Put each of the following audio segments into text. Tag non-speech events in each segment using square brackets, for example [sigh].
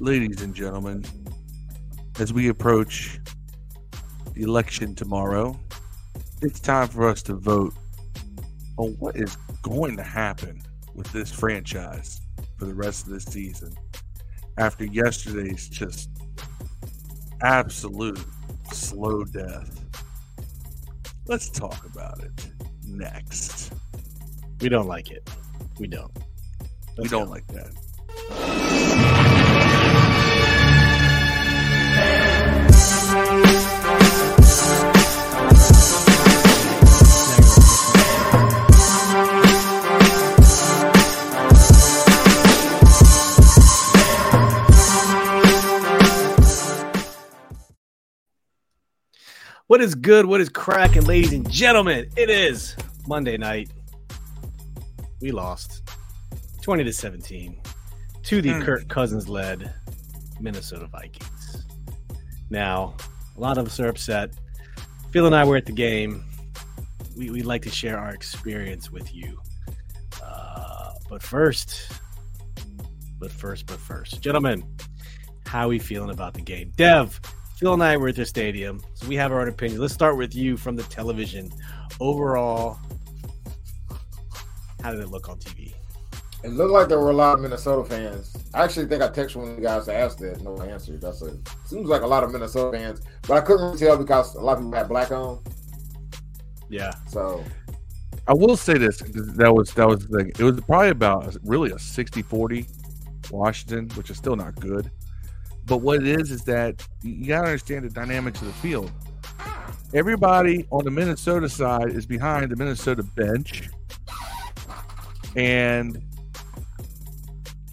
ladies and gentlemen, as we approach the election tomorrow, it's time for us to vote on what is going to happen with this franchise for the rest of the season after yesterday's just absolute slow death. Let's talk about it next. We don't like it. We don't. Let's we don't go. like that. What is good? What is cracking, ladies and gentlemen? It is Monday night. We lost 20 to 17 to the mm. Kirk Cousins led Minnesota Vikings. Now, a lot of us are upset. Phil and I were at the game. We, would like to share our experience with you. Uh, but first, but first, but first, gentlemen, how are we feeling about the game? Dev, Phil and I were at the stadium, so we have our own opinion. Let's start with you from the television. Overall, how did it look on TV? It looked like there were a lot of Minnesota fans. I actually think I texted one of the guys to ask that. No answer. That's a seems like a lot of Minnesota fans, but I couldn't really tell because a lot of people had black on. Yeah. So I will say this: that was that was the thing. It was probably about really a 60-40 Washington, which is still not good. But what it is is that you got to understand the dynamics of the field. Everybody on the Minnesota side is behind the Minnesota bench, and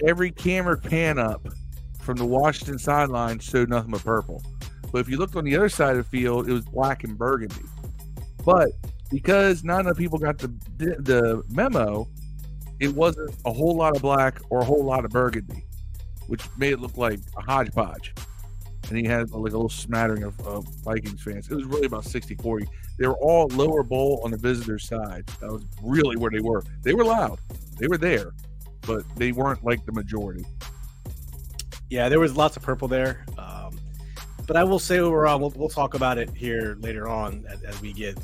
every camera pan up from the Washington sideline showed nothing but purple. But if you looked on the other side of the field, it was black and burgundy. But because not enough people got the the memo, it wasn't a whole lot of black or a whole lot of burgundy which made it look like a hodgepodge. And he had like a little smattering of, of Vikings fans. It was really about 60 40. They were all lower bowl on the visitor side. That was really where they were. They were loud, they were there, but they weren't like the majority. Yeah, there was lots of purple there. Um, but I will say overall, we'll, we'll talk about it here later on as, as we get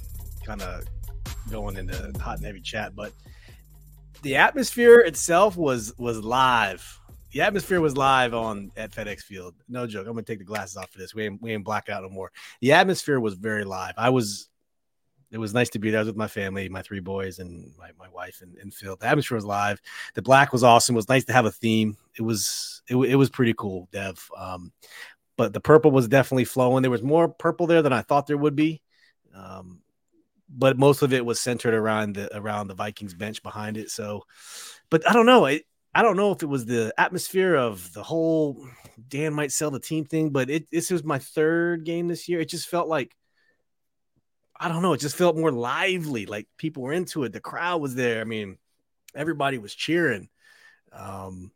kind of going into hot and heavy chat. But the atmosphere itself was was live the atmosphere was live on at FedEx Field. No joke. I'm gonna take the glasses off for this. We ain't we ain't black out no more. The atmosphere was very live. I was it was nice to be there. I was with my family, my three boys, and my, my wife and, and Phil. The atmosphere was live. The black was awesome. It was nice to have a theme. It was it, it was pretty cool, Dev. Um, but the purple was definitely flowing. There was more purple there than I thought there would be. Um, but most of it was centered around the around the Vikings bench behind it. So, but I don't know. It, I don't know if it was the atmosphere of the whole Dan might sell the team thing, but it this was my third game this year. It just felt like I don't know, it just felt more lively. Like people were into it. The crowd was there. I mean, everybody was cheering. Um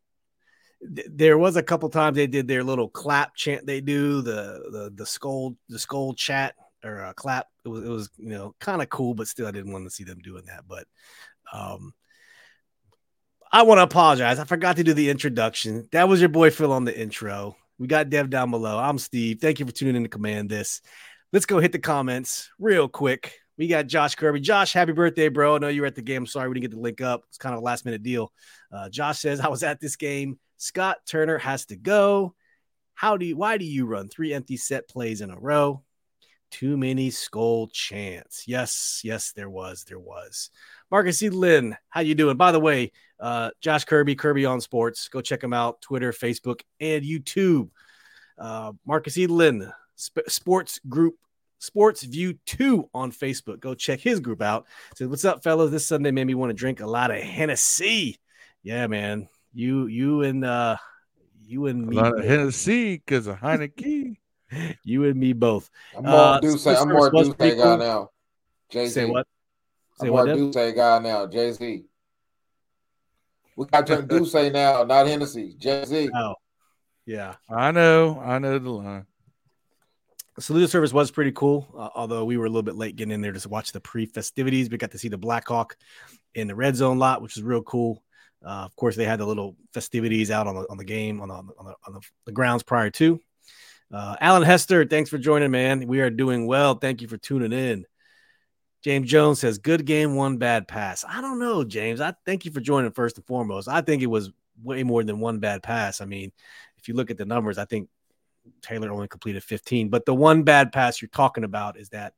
th- there was a couple times they did their little clap chant they do, the the the skull the skull chat or a clap. It was it was, you know, kind of cool, but still I didn't want to see them doing that. But um I want to apologize. I forgot to do the introduction. That was your boy Phil on the intro. We got Dev down below. I'm Steve. Thank you for tuning in to Command This. Let's go hit the comments real quick. We got Josh Kirby. Josh, happy birthday, bro. I know you were at the game. Sorry we didn't get the link up. It's kind of a last minute deal. Uh, Josh says, I was at this game. Scott Turner has to go. How do you, why do you run three empty set plays in a row? Too many skull chants. Yes, yes, there was. There was. Marcus E. Lynn, how you doing? By the way, uh, Josh Kirby, Kirby on Sports. Go check him out. Twitter, Facebook, and YouTube. Uh, Marcus E. Lynn, Sp- Sports Group, Sports View 2 on Facebook. Go check his group out. Says, What's up, fellas? This Sunday made me want to drink a lot of Hennessy. Yeah, man. You, you, and, uh, you and me. A lot of Hennessy because of Heineken. [laughs] you and me both. I'm more uh, D'Ussé. I'm more D'Ussé guy now. Jay Z. Say what? Say I'm what? D'Ussé guy now. Jay Z. We got to D'Ussé now, not Hennessy. Jay Z. Oh, yeah. I know. I know the line. The salute service was pretty cool, uh, although we were a little bit late getting in there to watch the pre festivities. We got to see the Blackhawk in the red zone lot, which is real cool. Uh, of course, they had the little festivities out on the on the game on the on the, on the, the grounds prior to. Uh, Alan Hester, thanks for joining, man. We are doing well. Thank you for tuning in. James Jones says, "Good game, one bad pass." I don't know, James. I thank you for joining first and foremost. I think it was way more than one bad pass. I mean, if you look at the numbers, I think Taylor only completed 15. But the one bad pass you're talking about is that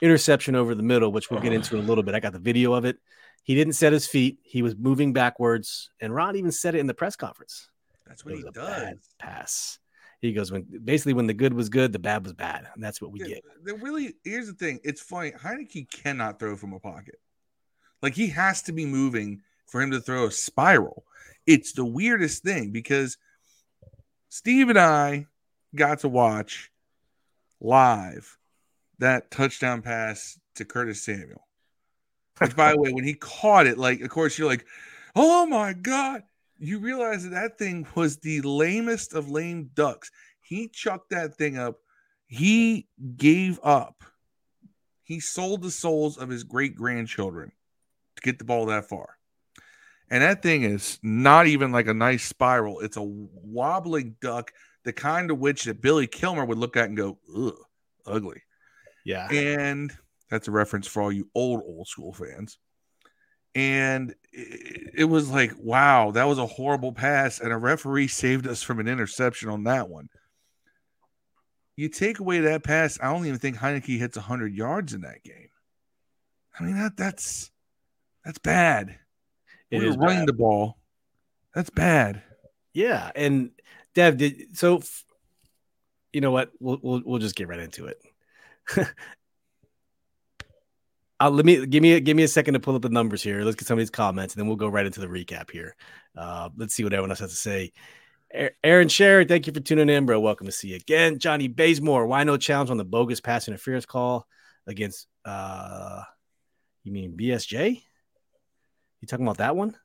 interception over the middle, which we'll get into in a little bit. I got the video of it. He didn't set his feet. He was moving backwards, and Ron even said it in the press conference. That's what he does. Pass. He goes when basically when the good was good, the bad was bad, and that's what we Yeah, get. Really here's the thing. It's funny. Heinicke cannot throw from a pocket. Like he has to be moving for him to throw a spiral. It's the weirdest thing because Steve and I got to watch live that touchdown pass to Curtis Samuel. Which, by the way, when he caught it, like, of course, you're like, oh my God. You realize that that thing was the lamest of lame ducks. He chucked that thing up. He gave up. He sold the souls of his great grandchildren to get the ball that far. And that thing is not even like a nice spiral. It's a wobbling duck, the kind of which that Billy Kilmer would look at and go, ugh, ugly. Yeah. And that's a reference for all you old, old school fans. And it, was like, wow, that was a horrible pass. And a referee saved us from an interception on that one. You take away that pass, I don't even think Heinicke hits 100 yards in that game. I mean, that that's that's bad. It we is running bad. the ball. That's bad. Yeah, and Dev did so. You know what? We'll we'll, we'll just get right into it. [laughs] Uh, let me give me a, give me a second to pull up the numbers here. Let's get some of these comments, and then we'll go right into the recap here. Uh, let's see what everyone else has to say. Aaron Sherry, thank you for tuning in, bro. Welcome to see you again. Johnny Bazemore, why no challenge on the bogus pass interference call against? uh You mean BSJ? You talking about that one?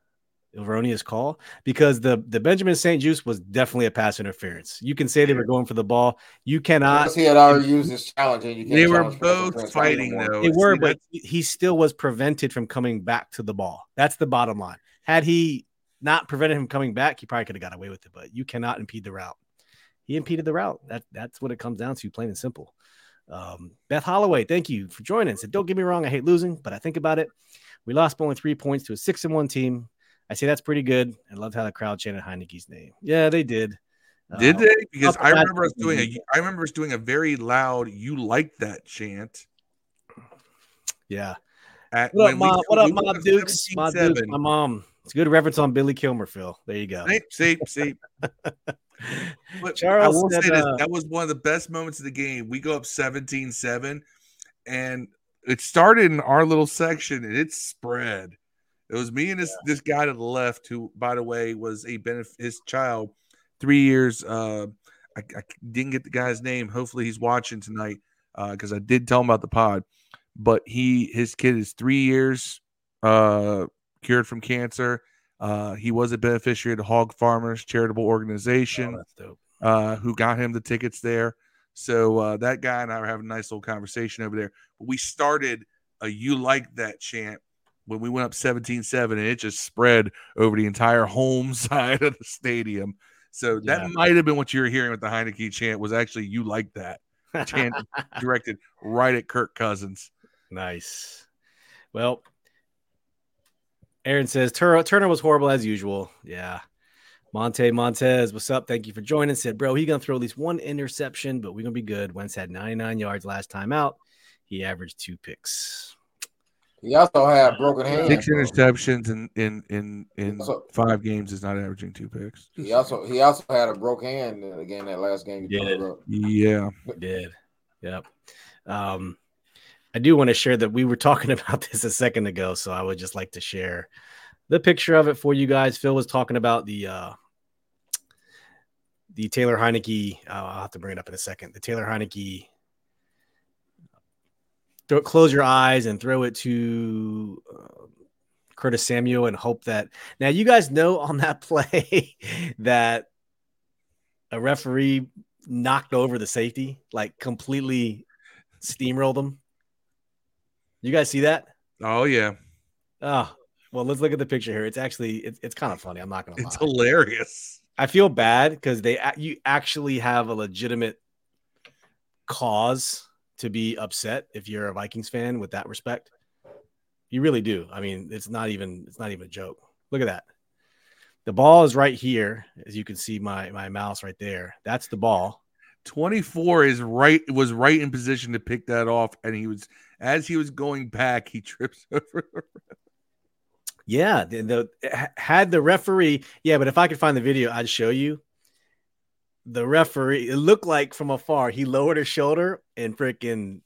Veronia's call because the the Benjamin St-Juste was definitely a pass interference. You can say they were going for the ball. You cannot. Unless he had already used his challenge, and you can't They were both Prince Prince fighting, though. They were, See, but he still was prevented from coming back to the ball. That's the bottom line. Had he not prevented him coming back, he probably could have got away with it. But you cannot impede the route. He impeded the route. That that's what it comes down to, plain and simple. Um, Beth Holloway, thank you for joining. Said, don't get me wrong, I hate losing, but I think about it. We lost by only three points to a six and one team. I say that's pretty good. I loved how the crowd chanted Heinicke's name. Yeah, they did. Did Uh, they? Because I remember us doing a I remember us doing a very loud "You like that" chant. Yeah. At, What up, when we- What up, Mob Dukes? Mob Dukes, my mom. It's a good reference on Billy Kilmer, Phil. There you go. See, see, [laughs] Charles I will said, say this: uh, that was one of the best moments of the game. We go up 17-7, and it started in our little section, and it spread. It was me and this this guy to the left, who, by the way, was a benefit. His child, three years. Uh, I, I didn't get the guy's name. Hopefully, he's watching tonight because I did tell him about the pod. But he, his kid is three years, uh, cured from cancer. Uh, he was a beneficiary of the Hog Farmers Charitable Organization Oh, uh, who got him the tickets there. So uh, that guy and I were having a nice little conversation over there. But we started a "You Like That" chant when we went up 17-7, and it just spread over the entire home [laughs] side of the stadium. So that might have been what you were hearing with the Heinicke chant was actually "You Like That" chant [laughs] directed right at Kirk Cousins. nice. Well, Aaron says Turner, Turner was horrible as usual. Yeah. Monte Montez, what's up? Thank you for joining. Said, bro, he's gonna throw at least one interception, but we're gonna be good. Wentz had 99 yards last time out. He averaged two picks. He also had broken hands. Six interceptions in in in in So- five games is not averaging two picks. He also he also had a broke hand in- again that last game. You Yeah. Yeah. He did. Yep. Um, I do want to share that we were talking [laughs] about this a second ago, so I would just like to share the picture of it for you guys. Phil was talking about the uh the Taylor Heinicke. Uh, I'll have to bring it up in a second. The Taylor Heinicke. Throw, close your eyes and throw it to uh, Curtis Samuel and hope that. Now you guys know on that [laughs] play that a referee knocked over the safety, like completely steamrolled them. You guys see that? Oh yeah. Oh, Well, let's look at the picture here. It's actually it's, it's kind of funny. I'm not gonna It's hilarious. I feel bad because they you actually have a legitimate cause to be upset if you're a Vikings fan with that respect. You really do. I mean, it's not even it's not even a joke. Look at that. The ball is right here, as you can see my my mouse right there. That's the ball. 24 is right was right in position to pick that off and he was as he was going back he [laughs] trips over Yeah, the, the had the referee. Yeah, but if I could find the video, I'd show you. The referee, it looked like from afar, he lowered his shoulder and freaking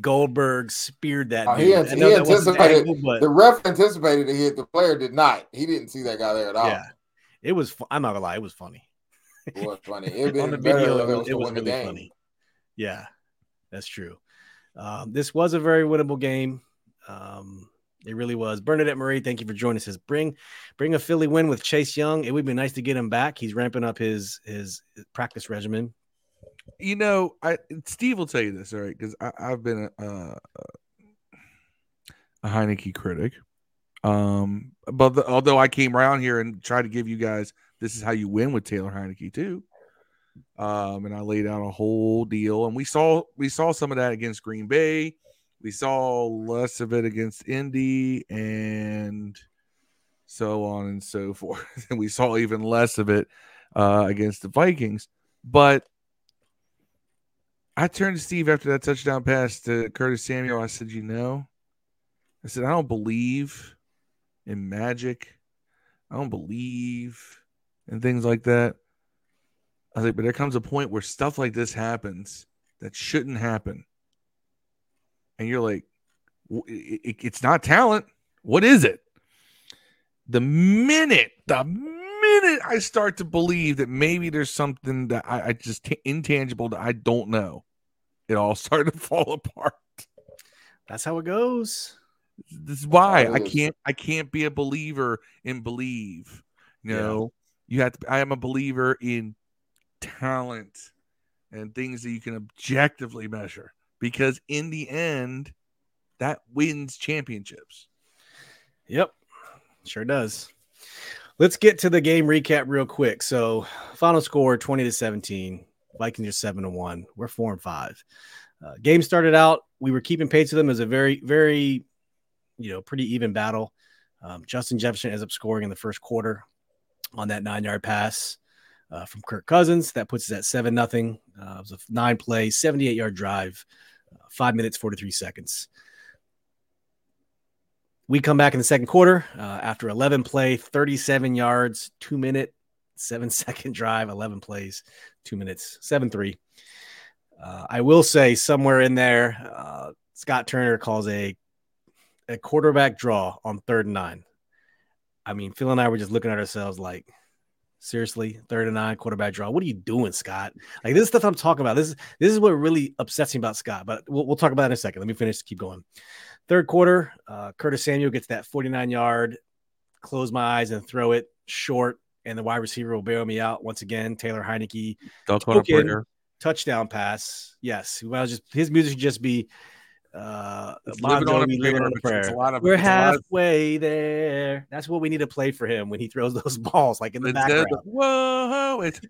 Goldberg speared that. Oh, he dude. ant- I know he anticipated- angle, but The ref anticipated a hit. The player did not. He didn't see that guy there at all. yeah, it was. I'm not gonna lie, it was funny. It was [laughs] funny. It'd been On the video, it it was, it was really funny. Yeah, that's true. Um, this was a very winnable game. Um, it really was. Bernadette Murray, thank you for joining us. Says bring bring a Philly win with Chase Young. It would be nice to get him back. He's ramping up his his practice regimen. you know i steve will tell you this all right because i've been a, uh, a heinicke critic um but the, although i came around here and tried to give you guys this is how you win with taylor heinicke too um and i laid out a whole deal and we saw we saw some of that against green bay we saw less of it against indy and so on and so [laughs] forth and we saw even less of it uh against the vikings but I turned to Steve after that touchdown pass to Curtis Samuel. I said, You know, I said, I don't believe in magic. I don't believe in things like that. I was like, But there comes a point where stuff like this happens that shouldn't happen. And you're like, "W- it- it- It's not talent. What is it? The minute, the minute I start to believe that maybe there's something that I, I just t- intangible that I don't know, it all [laughs] started to fall apart. That's how it goes. This is why I can't I can't be a believer in believe. You Yeah. you have to I am a believer in talent and things that you can objectively measure because in the end that wins championships. Yep, sure does. Let's get to the game recap real quick. So, final score 20 to 17. Vikings are 7 to 1. We're 4 and 5. Uh, game started out, we were keeping pace with them as a very, very, you know, pretty even battle. Um, Justin Jefferson ends up scoring in the first quarter on that nine yard pass uh, from Kirk Cousins. That puts us at 7 nothing. Uh, it was a nine play, 78 yard drive, uh, five minutes, 43 seconds. We come back in the second quarter uh, after 11 play, 37 yards, two minute, seven [laughs] second drive, 11 plays, two minutes, 7 3. Uh, I will say somewhere in there, uh, Scott Turner calls a, a quarterback draw on third and nine. I mean, Phil and I were just looking at ourselves like, seriously, third and nine quarterback draw. What are you doing, Scott? Like this is stuff I'm talking about. This is this is what really upsets me about Scott. But we'll, we'll talk about that in a second. Let me finish. Keep going. Third quarter, uh, Curtis Samuel gets that 49 yard, close my eyes and throw it short, and the wide receiver will bail me out once again. Taylor Heinicke Duck on a Took in. prayer. touchdown pass. Yes, well, just his music should just be uh, It's living on a Jovi, prayer. on a prayer. of We're it's lot of- halfway there. That's what we need to play for him when he throws those [laughs] balls, like in the of background. the, whoa, it's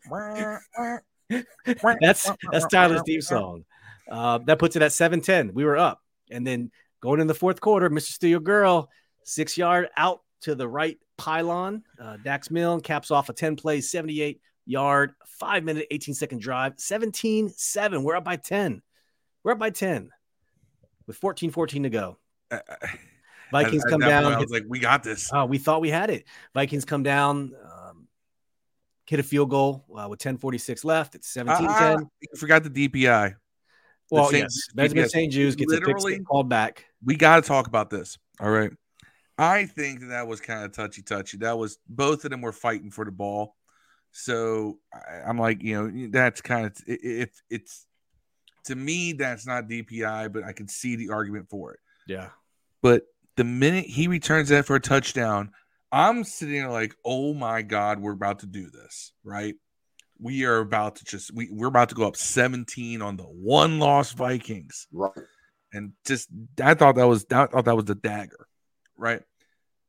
that's that's Tyler's theme song. Uh, that puts it at 7-10. We were up. And then going in the fourth quarter, Mr. Steel Girl, six yard out to the right pylon. Uh, Dax Milne caps off a 10 play, 78 yard, five minute, 18 second drive, 17 7. We're up by 10. We're up by 10 with 14 14 to go. At- Vikings at come that down. point, I hit- was like, we got this. Oh, we thought we had it. Vikings come down, um, hit a field goal uh, with 10:46 left. It's 17 Ah, 10. you forgot the DPI. Well, Saint- yes, Benjamin St-Juste gets a pick called back. We got to talk about this. All right. I think that, that was kind of touchy touchy. That was both of them were fighting for the ball. So I, I'm like, you know, that's kind of it, it, it's to me that's not DPI, but I can see the argument for it. Yeah. But the minute he returns that for a touchdown, I'm sitting there like, oh my God, we're about to do this, right? We are about to just we, we're about to go up 17 on the one loss Vikings. Right. And just I thought that was I thought that was the dagger, right?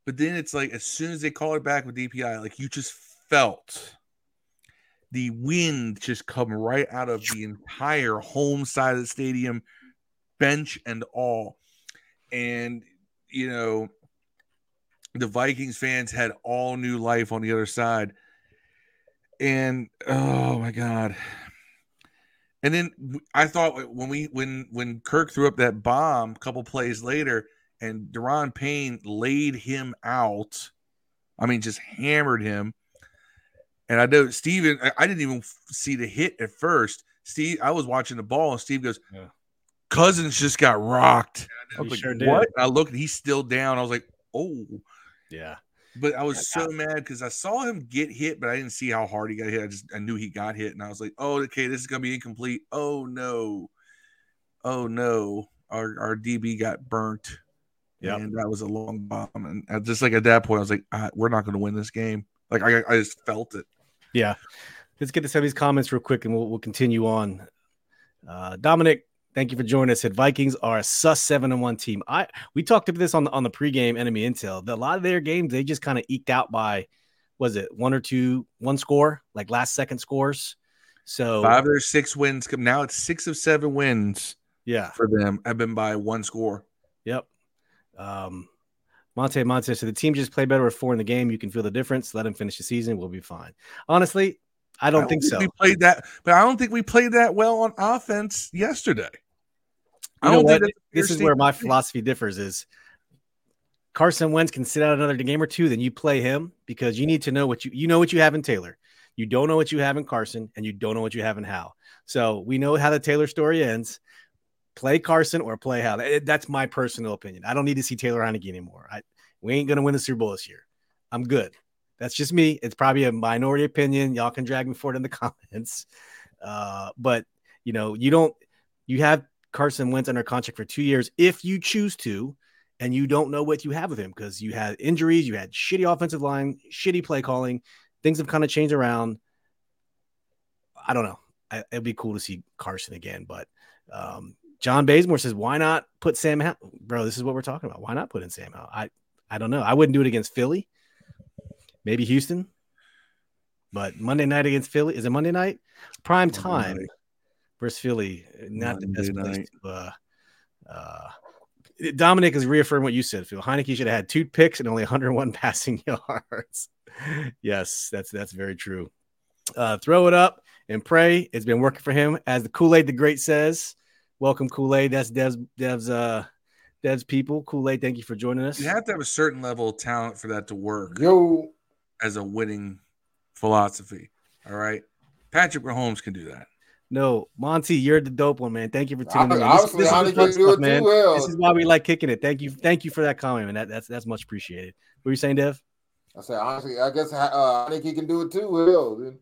But then it's like as soon as they call it back with DPI, like you just felt the wind just come right out of the entire home side of the stadium, bench and all. And you know, the Vikings fans had all new life on the other side. And oh my god. And then I thought when we when when Kirk threw up that bomb a couple plays later and Daron Payne laid him out. I mean, just hammered him. And I know Steven, I didn't even see the hit at first. Steve, I was watching the ball, and Steve goes, yeah. Cousins just got rocked. I was like, sure what? I looked, he's still down. I was like, oh. Yeah. But I was so mad because I saw him get hit, but I didn't see how hard he got hit. I just I knew he got hit, and I was like, "Oh, okay, this is gonna be incomplete." Oh no, oh no, our our DB got burnt. Yeah, and that was a long bomb, and I just like at that point, I was like, ah, "We're not going to win this game." Like I, I just felt it. Yeah, let's get to some of these comments real quick, and we'll, we'll continue on. Uh, Dominic Thank you for joining us. Said Vikings are a sus seven and one team. I we talked about this on the on the pregame enemy intel. The, a lot of their games they just kind of eked out by was it one or two one score like last second scores. So five or six wins. Come now it's six of seven wins. Yeah, for them have been by one score. Yep. Um, Monte Monte so the team just played better with four in the game. You can feel the difference. Let them finish the season. We'll be fine. Honestly, I don't, I don't think, think, so. We played that, but I don't think we played that well on offense yesterday. You I don't think this is where my philosophy differs. Is Carson Wentz can sit out another game or two, then you play him because you need to know what you you know what you have in Taylor. You don't know what you have in Carson, and you don't know what you have in Hal. So we know how the Taylor story ends. Play Carson or play Hal. That's my personal opinion. I don't need to see Taylor Heinicke anymore. I, we ain't gonna win the Super Bowl this year. I'm good. That's just me. It's probably a minority opinion. Y'all can drag me for it in the [laughs] comments. Uh, but you know, you don't. You have Carson Wentz under contract for two years if you choose to, and you don't know what you have with him because you had injuries, you had shitty offensive line, shitty play calling. Things have kind of changed around. I don't know. I, it'd be cool to see Carson again, but um, John Bazemore says, "Why not put Sam Howell? Bro, this is what we're talking about. Why not put in Sam Howell? I I don't know. I wouldn't do it against Philly maybe Houston. But Monday night against Philly is it Monday night? Prime time versus Philly. Not Monday the best night. place to. Uh, uh, Dominic is reaffirming what you said, Phil. Heinicke should have had two picks and only [laughs] 101 passing [laughs] yards. yes, that's that's very true. Uh, throw it up and pray. It's been working for him, as the Kool Aid the Great says. Welcome, Kool Aid. That's Dev's Dev's uh Dev's people. Kool Aid, thank you for joining us. You have to have a certain level of talent for that to work. Yo, as a winning philosophy. All right. Patrick Mahomes can do that. No, Monty, you're the dope one, man. Thank you for tuning in. This, this, is stuff, man. Well. this is why we like kicking it. Thank you, thank you for that comment, man. That, that's that's much appreciated. What were you saying, Dev? I said honestly, I guess uh, I think he can do it too. Well,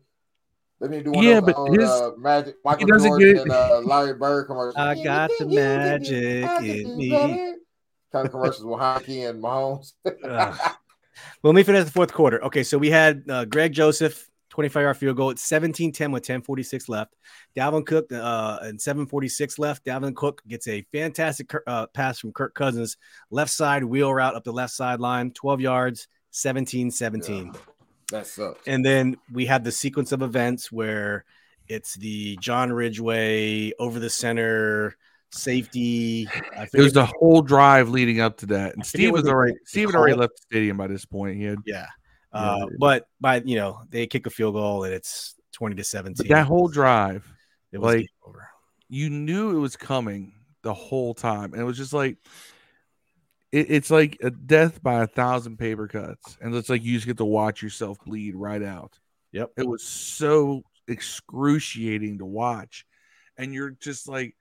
let me do one yeah, of but those, his, uh, magic Michael Jordan and uh, Larry Bird commercials. I got the magic in me. Kind of commercials with Heinicke and Mahomes. [laughs] Well, let me finish the fourth quarter. Okay, so we had uh, Greg Joseph, 25 yard field goal. It's 17 10 with 1046 left. Dalvin Cook, uh, and 746 left. Dalvin Cook gets a fantastic uh, pass from Kirk Cousins, left side wheel route up the left sideline, 12 yards, 17 17. Yeah, that sucks. And then we had the sequence of events where it's the John Ridgeway over the center safety. It was the whole drive leading up to that, and Steve was already Steve had already left the stadium by this point. He had yeah, uh, but by you know they kick a field goal and it's twenty to seventeen. But that whole drive, it was like over. you knew it was coming the whole time, and it was just like it, it's like a death by a thousand paper cuts, and it's like you just get to watch yourself bleed right out. Yep, it was so excruciating to watch, and you're just like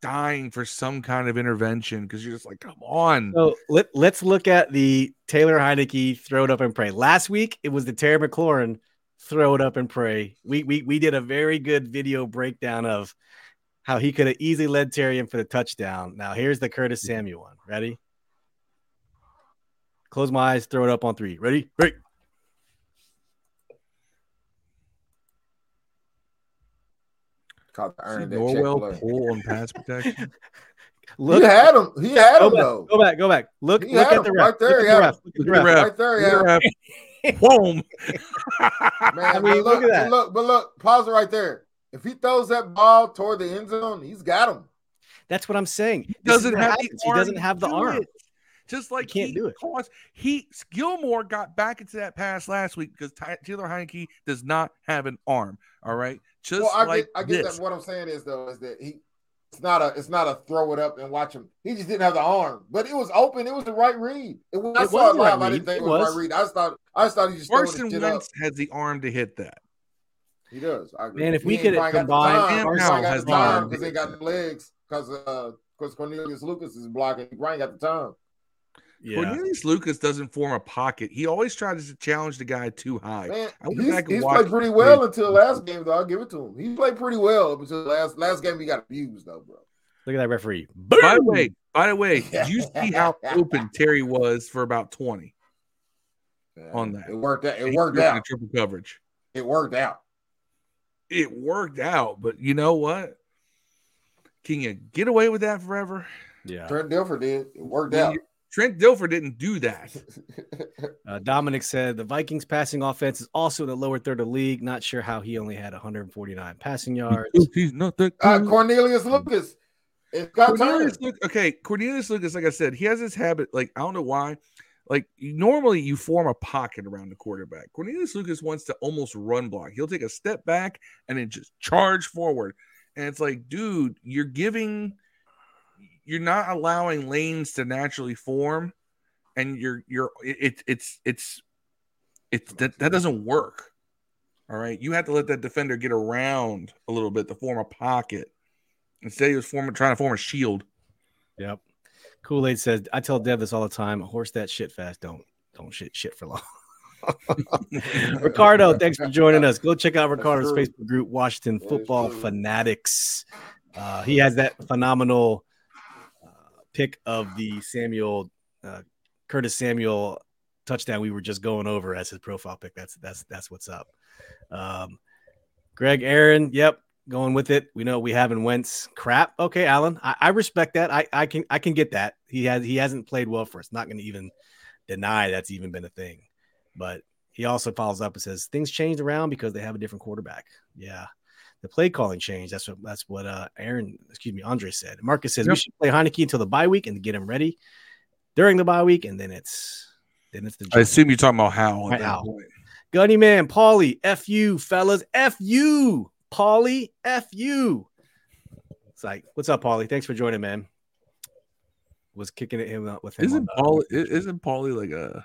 dying for some kind of intervention because you're just like, come on. So let, let's look at the Taylor Heinicke throw it up and pray. Last week it was the Terry McLaurin throw it up and pray. We we we did a very good video breakdown of how he could have easily led Terry in for the touchdown. Now here's the Curtis Samuel one. Ready? Close my eyes, throw it up on three. Ready? Ready. called the earn that Norwell pull on pass protection. [laughs] Look, he had him. He had go him back, though. go back, go back. Look, He look at the ref. right there, Look at he the ref. Look at the Look at the ref. ref. Right there, Look yeah. ref. [laughs] Boom. Man, I mean, but look at that. But look, but look, pause it right there. If he throws that ball toward the end zone, he's got him. That's what I'm saying. He doesn't have happens. the He arm. doesn't have the do arm. it. Just like he can't he do it. caused- he Gilmore got back into that pass last week because Ty- Taylor Heinicke does not have an arm. All right, just well, I like get, I get this. that. What I'm saying is though, is that he, it's not a, it's not a throw it up and watch him. He just didn't have the arm, but it was open. It was the right read. It, when I saw was it the right live, I read. didn't think It it was, was. right read. I just thought, I just thought he just throwing the Carson shit up. Wentz has the arm to hit that. He does. I agree. Man, if He we could probably got the combine time. Sam He probably Howell got has the the time because they got the legs. Because uh, because Cornelius Lucas is blocking. He probably got the time. Yeah. Cornelius Lucas doesn't form a pocket. He always tries to challenge the guy too high. Man, I he's, he's played pretty well until last game, though. I'll give it to him. He played pretty well until last last game. He got abused, though, bro. Look at that referee. By the way, by the way, did you see how [laughs] open Terry was for about twenty? Yeah, On that. it worked out. It worked threw it in out. triple coverage. It worked out. It worked out, but you know what? Can you get away with that forever? Yeah. Trent Dilfer did. It worked When out. you- Trent Dilfer didn't do that. [laughs] Uh, Dominic said the Vikings passing offense is also in the lower third of the league. Not sure how he only had 149 passing yards. He's not that uh. Cornelius Lucas. It's got time. Cornelius Lucas, okay, Cornelius Lucas, like I said, he has this habit. Like I don't know why. Like normally, you form a pocket around the quarterback. Cornelius Lucas wants to almost run block. He'll take a step back and then just charge forward. And it's like, dude, you're giving, you're not allowing lanes to naturally form, and you're you're it, it's it's it's that that doesn't work. All right, you have to let that defender get around a little bit to form a pocket. Instead, he was trying to form a shield. Yep. Kool Aid says, "I tell Dev this all the time. A horse that shit fast don't don't shit shit for long." [laughs] Ricardo, thanks for joining us. Go check out Ricardo's. Facebook group, Washington Football. Fanatics. Uh, he has that phenomenal uh, pick of the Samuel uh, Curtis Samuel touchdown we were just going over as his profile pick. That's that's that's what's up. Um, Greg Aaron, yep, going with it. We know we haven't Wentz crap. Okay, Alan, I, I respect that. I, I can I can get that. He has he hasn't played well for us. Not going to even deny that's even been a thing. But he also follows up and says things changed around because they have a different quarterback. Yeah. The play calling changed. That's what that's what uh Aaron, excuse me, Andre said. Marcus says we should play Heinicke until the bye week and get him ready during the bye week, and then it's then it's the I assume you're talking about how. Gunny man, Paulie, F you, fellas. F you, Paulie, F you. It's like, what's up, Paulie? Thanks for joining, man. Was kicking it him out with him. Isn't on, uh, Paul? Isn't Paulie like a?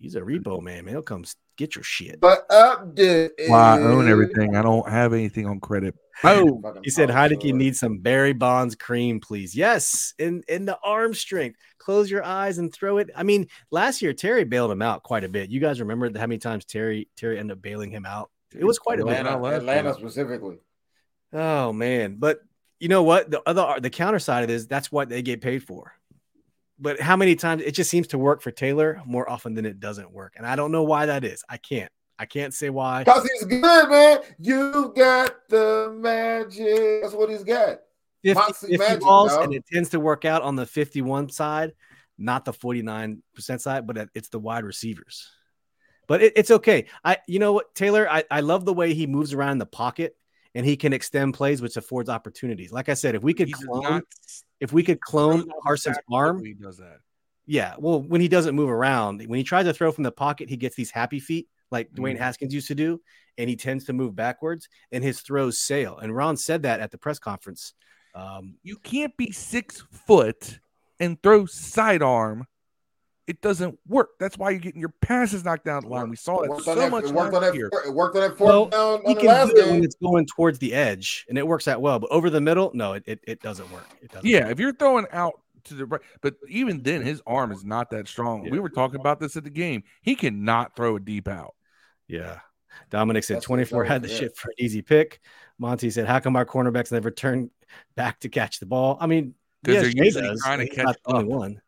he's a repo man, man. He'll come get your shit. But up Well, I own everything. I don't have anything on credit. Oh, He said Heinicke needs some Barry Bonds cream, please. Yes, in in the arm strength. Close your eyes and throw it. I mean, last year Terry bailed him out quite a bit. You guys remember how many times Terry Terry ended up bailing him out? It was quite a bit. Atlanta, last Atlanta specifically. Oh man, but you know what? The other the counter side of it is that's what they get paid for. But how many times it just seems to work for Taylor more often than it doesn't work, and I don't know why that is. I can't. I can't say why. Because he's good, man. You got the magic. That's what he's got. 50, Moxie 50 magic, balls, dog. and it tends to work out on the 51 side, not the 49% side, but it's the wide receivers. But it, it's okay. I, you know what, Taylor, I, I love the way he moves around in the pocket and he can extend plays, which affords opportunities. Like I said, if we could he clone, not if we could clone Carson's arm, He does that. yeah. Well, when he doesn't move around, when he tries to throw from the pocket, he gets these happy feet like Dwayne Mhm. Haskins used to do, and he tends to move backwards, and his throws sail. And Ron said that at the press conference. Um, You can't be six foot and throw sidearm. It doesn't work. That's why you're getting your passes knocked down the line. We saw It it so that, much it worked on that, year. it worked on that Well, fourth down he on the can last do it when game. it's going towards the edge, and it works that well. But over the middle, no, it, it, it doesn't work. It doesn't. Yeah, work. if you're throwing out to the right, but even then, his arm is not that strong. Yeah. We were talking about this at the game. He cannot throw a deep out. yeah. Dominic said That's- 24 had the it. shit for an easy pick. Monty said, "How come our cornerbacks never turn back to catch the ball?" I mean, 'Cause yeah, they're usually does, trying to he's catch the only up. one.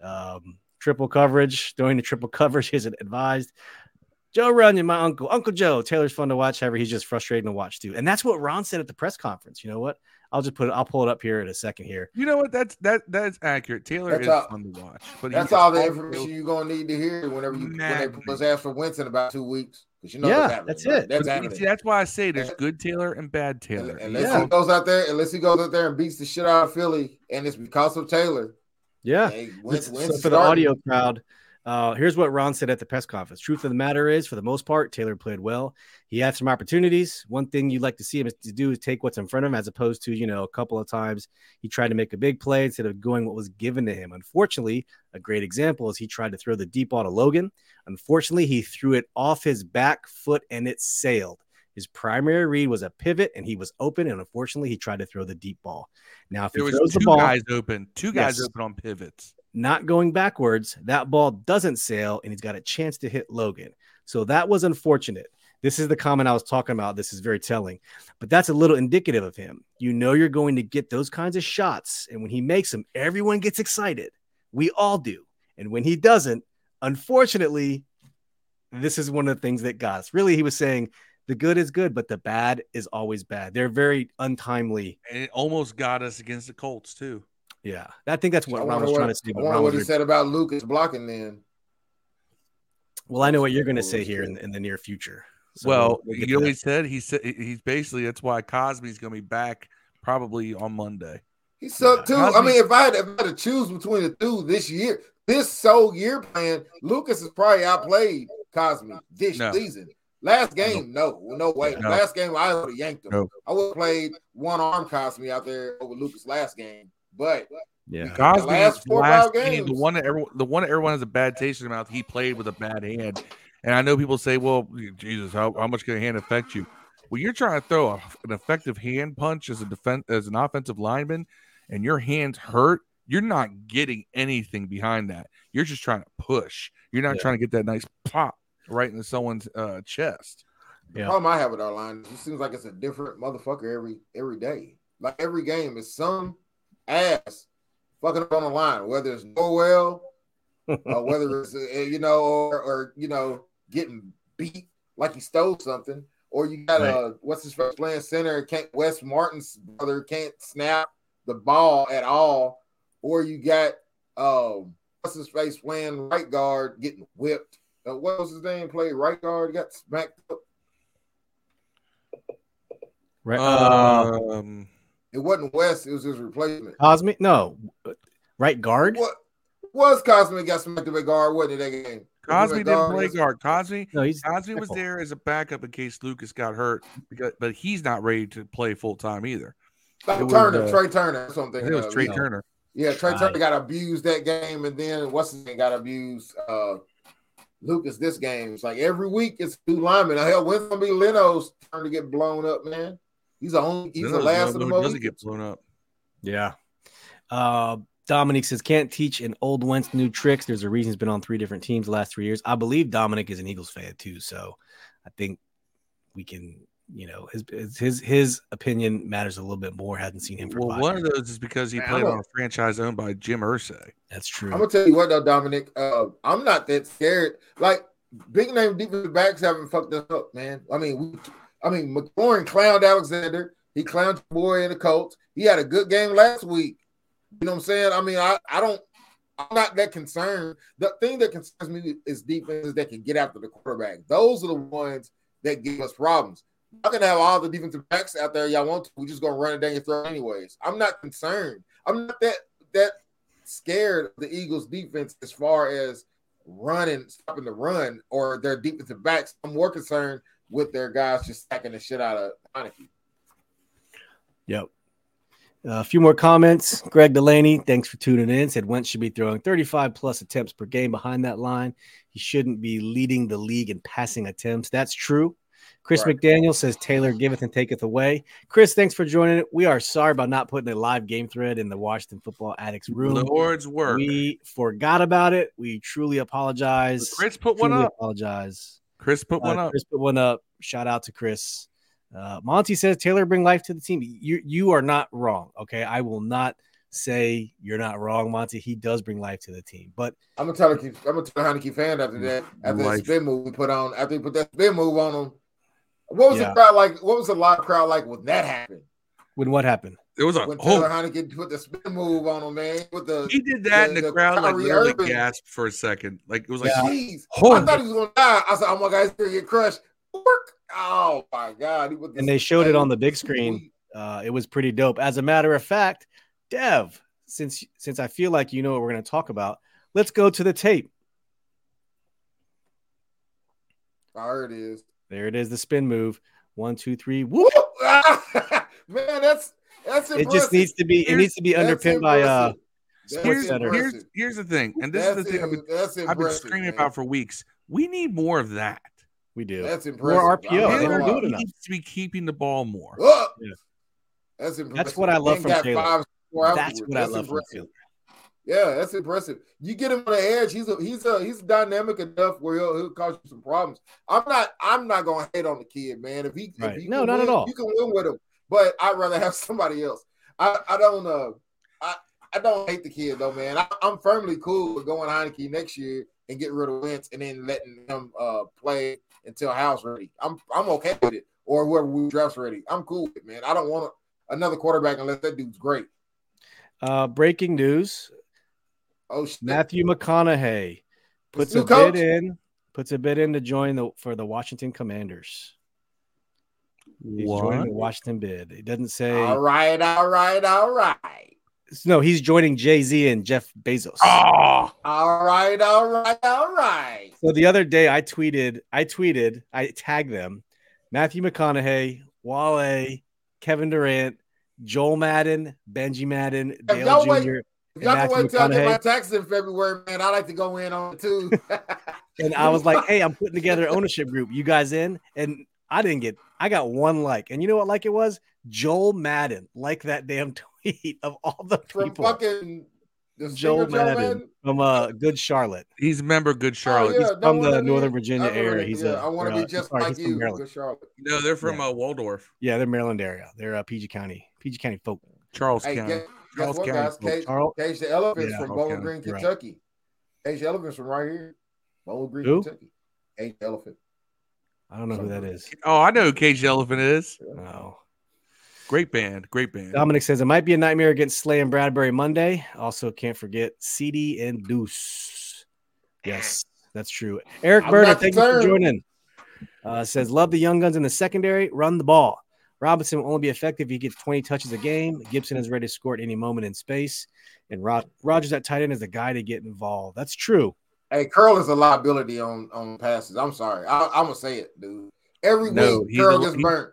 Um, triple coverage, throwing the triple [laughs] coverage isn't advised. Joe Runyon, my uncle, Uncle Joe. Taylor's fun to watch. However, he's just frustrating to watch too. And that's what Ron said at the press conference. You know what? I'll just put it. I'll pull it up here in a second here. You know what? That's that that's accurate. Taylor That's is all- fun to watch, but That's all the information you're gonna need to hear whenever you when let's ask for Wentz in about two weeks. 'Cause you know Yeah, that's right? it. That's But see, that's why I say there's good Taylor and bad Taylor. Unless Yeah. he goes out there, unless he goes out there and beats the shit out of Philly, and it's because of Taylor. Yeah. Hey, So for the audio crowd, uh, here's what Ron said at the press conference. Truth of the matter is, for the most part, Taylor played well. He had some opportunities. One thing you'd like to see him is to do is take what's in front of him, as opposed to you know a couple of times he tried to make a big play instead of going what was given to him. Unfortunately, a great example is he tried to throw the deep ball to Logan. Unfortunately, he threw it off his back foot and it sailed. His primary read was a pivot, and he was open. And unfortunately, he tried to throw the deep ball. Now, if There he was throws two the ball, guys open, two guys Yes. open on pivots. not going backwards, that ball doesn't sail and he's got a chance to hit Logan. So that was unfortunate. This is the comment I was talking about. This is very telling, but that's a little indicative of him. You know, you're going to get those kinds of shots. And when he makes them, everyone gets excited. We all do. And when he doesn't, unfortunately, this is one of the things that got us. Really, he was saying the good is good, but the bad is always bad. They're very untimely. And it almost got us against the Colts too. Yeah. I think that's I what Ron was what, trying to say. I but wonder Ron what he said about Lucas blocking then. Well, I know what you're going to say here in, in the near future. So well, we'll you know what he said? He said he's basically that's why Cosby's going to be back probably on Monday. He sucked too. I mean, if I, had, if I had to choose between the two this year, this sole year plan, Lucas has probably outplayed Cosby this No. season. Last game, no, no way. No. Last game, I would have yanked him. No. I would have played one arm Cosmi out there over Lucas last game. But Yeah. Cosby last four last five game, the one that everyone, the one that everyone has a bad taste in their mouth. He played with a bad hand, and I know people say, "Well, Jesus, how, how much can a hand affect you?" Well, you're trying to throw a, an effective hand punch as a defense as an offensive lineman, and your hands hurt. You're not getting anything behind that. You're just trying to push. You're not Yeah. trying to get that nice pop right into someone's uh, chest. the Yeah. problem I have with our line is it seems like it's a different motherfucker every every day. Like every game is some ass fucking up on the line, whether it's Noel or [laughs] whether it's uh, you know, or, or you know, getting beat like he stole something, or you got Right. uh, what's his first playing center? Can't Wes Martin's brother can't snap the ball at all, or you got um, what's his face playing right guard getting whipped. Uh, what was his name? Played right guard, got smacked up. Right. Um, It wasn't West. it was his replacement. Cosmi? No. Right guard? What was Cosmi got smacked up at guard? Wasn't it that game? Cosby didn't guard, play guard. Cosby No, he's Cosby was there as a backup in case Lucas got hurt, because, but he's not ready to play full time either. Like It was, Turner, uh, Trai Turner, that's what I'm I thinking. think it was of. Trey yeah. Turner. Yeah, Trai Turner got abused that game, and then what's his name got abused? Uh, Lucas this game. It's like every week it's two linemen. Hell, when's gonna be Leno's turn to get blown up, man? He's the only. He's the last one of the who most. doesn't get blown up. Yeah. Uh, Dominic says can't teach an old Wentz new tricks. There's a reason he's been on three different teams the last three years. I believe Dominic is an Eagles fan too, so I think we can, you know, his his his, his opinion matters a little bit more. Hasn't seen him for Well, five one of those is because he Man, played on a franchise owned by Jim Irsay. That's true. I'm gonna tell you what though, Dominic. Uh, I'm not that scared. Like big name defensive backs haven't fucked us up, man. I mean, we, I mean, McLaurin clowned Alexander. He clowned boy in the Colts. He had a good game last week. You know what I'm saying? I mean, I, I don't. I'm not that concerned. The thing that concerns me is defenses that can get after the quarterback. Those are the ones that give us problems. Y'all can have all the defensive backs out there y'all want to. We're just gonna run it down your throat anyways. I'm not concerned. I'm not that that scared of the Eagles defense as far as running, stopping the run, or their defensive backs. I'm more concerned with their guys just stacking the shit out of Heinicke. Yep. Uh, a few more comments. Greg Delaney, thanks for tuning in. Said Wentz should be throwing 35 plus attempts per game behind that line. He shouldn't be leading the league in passing attempts. That's true. Chris Right. McDaniel says Taylor giveth and taketh away. Chris, thanks for joining it. We are sorry about not putting a live game thread in the Washington Football Addicts room. The Hordes work. We forgot about it. We truly apologize. Chris put one up. Apologize. Chris put one Uh, up. Chris put one up. Shout out to Chris. Uh, Monty says Taylor bring life to the team. You you are not wrong. Okay, I will not say you're not wrong, Monty. He does bring life to the team, but I'm gonna tell you, I'm gonna tell Heinicke fan after that, after that spin move we put on, after he put that spin move on him. What was Yeah. the crowd like? What was the live crowd like when that happened? when what happened? It was a when Taylor oh, Heinicke put the spin move on him, man. With the he did that, and the- the, the crowd like Kyrie literally Irving. gasped for a second. Like it was like, Yeah. jeez, Oh. I thought he was gonna die. I said, "Oh my god, he's gonna get crushed." Work. Oh my god, he the And they showed it on the big screen. Uh, it was pretty dope. As a matter of fact, Dev, since since I feel like you know what we're going to talk about, let's go to the tape. There it is. There it is, the spin move. One, two, three. Whoop. Whoop! [laughs] man, that's that's impressive. It just needs to be. It needs to be That's underpinned by uh. Sports here's, Center. here's here's the thing, and this That's is the thing I've been, I've been screaming man. about for weeks. We need more of that. We do. That's impressive. More RPO. I'm they gonna don't do enough. needs to be keeping the ball more. Yeah. That's impressive. That's what I love from Taylor. five score That's what I love from. Taylor. Yeah, that's impressive. You get him on the edge. He's a he's a he's dynamic enough where he'll, he'll cause you some problems. I'm not I'm not gonna hate on the kid, man. If he, Right. if he No, not at all. You can win with him, but I'd rather have [laughs] somebody else. I I don't uh I I don't hate the kid though, man. I, I'm firmly cool with going Heinicke next year and getting rid of Wentz and then letting him uh play until Howell's ready. I'm I'm okay with it or whoever we draft's ready. I'm cool with it, man. I don't want another quarterback unless that dude's great. Uh, breaking news: Oh shit. Matthew McConaughey puts a coach? bid in. Puts a bid in to join the for the Washington Commanders. He's joining the Washington bid. It doesn't say. All right, all right, all right. No, he's joining Jay Z and Jeff Bezos. Oh, All right, all right, all right. So the other day, I tweeted, I tweeted, I tagged them: Matthew McConaughey, Wale, Kevin Durant, Joel Madden, Benji Madden, Dale y'all wait- Jr. If y'all can Matthew wait till I get my McConaughey. taxes in February, man, I like to go in on it too. [laughs] And I was like, [laughs] "Hey, I'm putting together an ownership group. You guys in?" And I didn't get. I got one like, and you know what like it was? Joel Madden like that damn [laughs] tweet of all the people. from fucking the Joel singer Joe Madden from uh Good Charlotte. he's a member of Good Oh, Charlotte. yeah, He's no from the wonder, Northern man. Virginia I area. that, He's yeah, a. I want to uh, be just sorry, like he's from you, Maryland. good Charlotte. No, they're from Yeah. uh, Waldorf, Yeah, they're Maryland area. They're uh, PG County, PG County folk. Charles Hey, County. guess, guess Charles what, County guys? folk. Cage, Charles- Cage the Elephants Yeah, from Bowling County, Green, you're right. Kentucky. Cage the Elephants from right here. Bowling Green, Who? Kentucky. Cage the Elephant. I don't know who that is. Oh, I know who Cage the Elephant is. No. Great band, great band. Dominic says it might be a nightmare against Slay and Bradbury Monday. Also, can't forget CD and Deuce. Yes, that's true. Eric I'm Berner, thank you for joining. Uh, says love the young guns in the secondary. Run the ball. Robinson will only be effective if he gets 20 touches a game. Gibson is ready to score at any moment in space. And Rod- Rogers at tight end is the guy to get involved. That's true. Hey, Curl is a liability on on passes. I'm sorry. I, I'm gonna say it, dude. Every No, week, Curl gets he- burnt.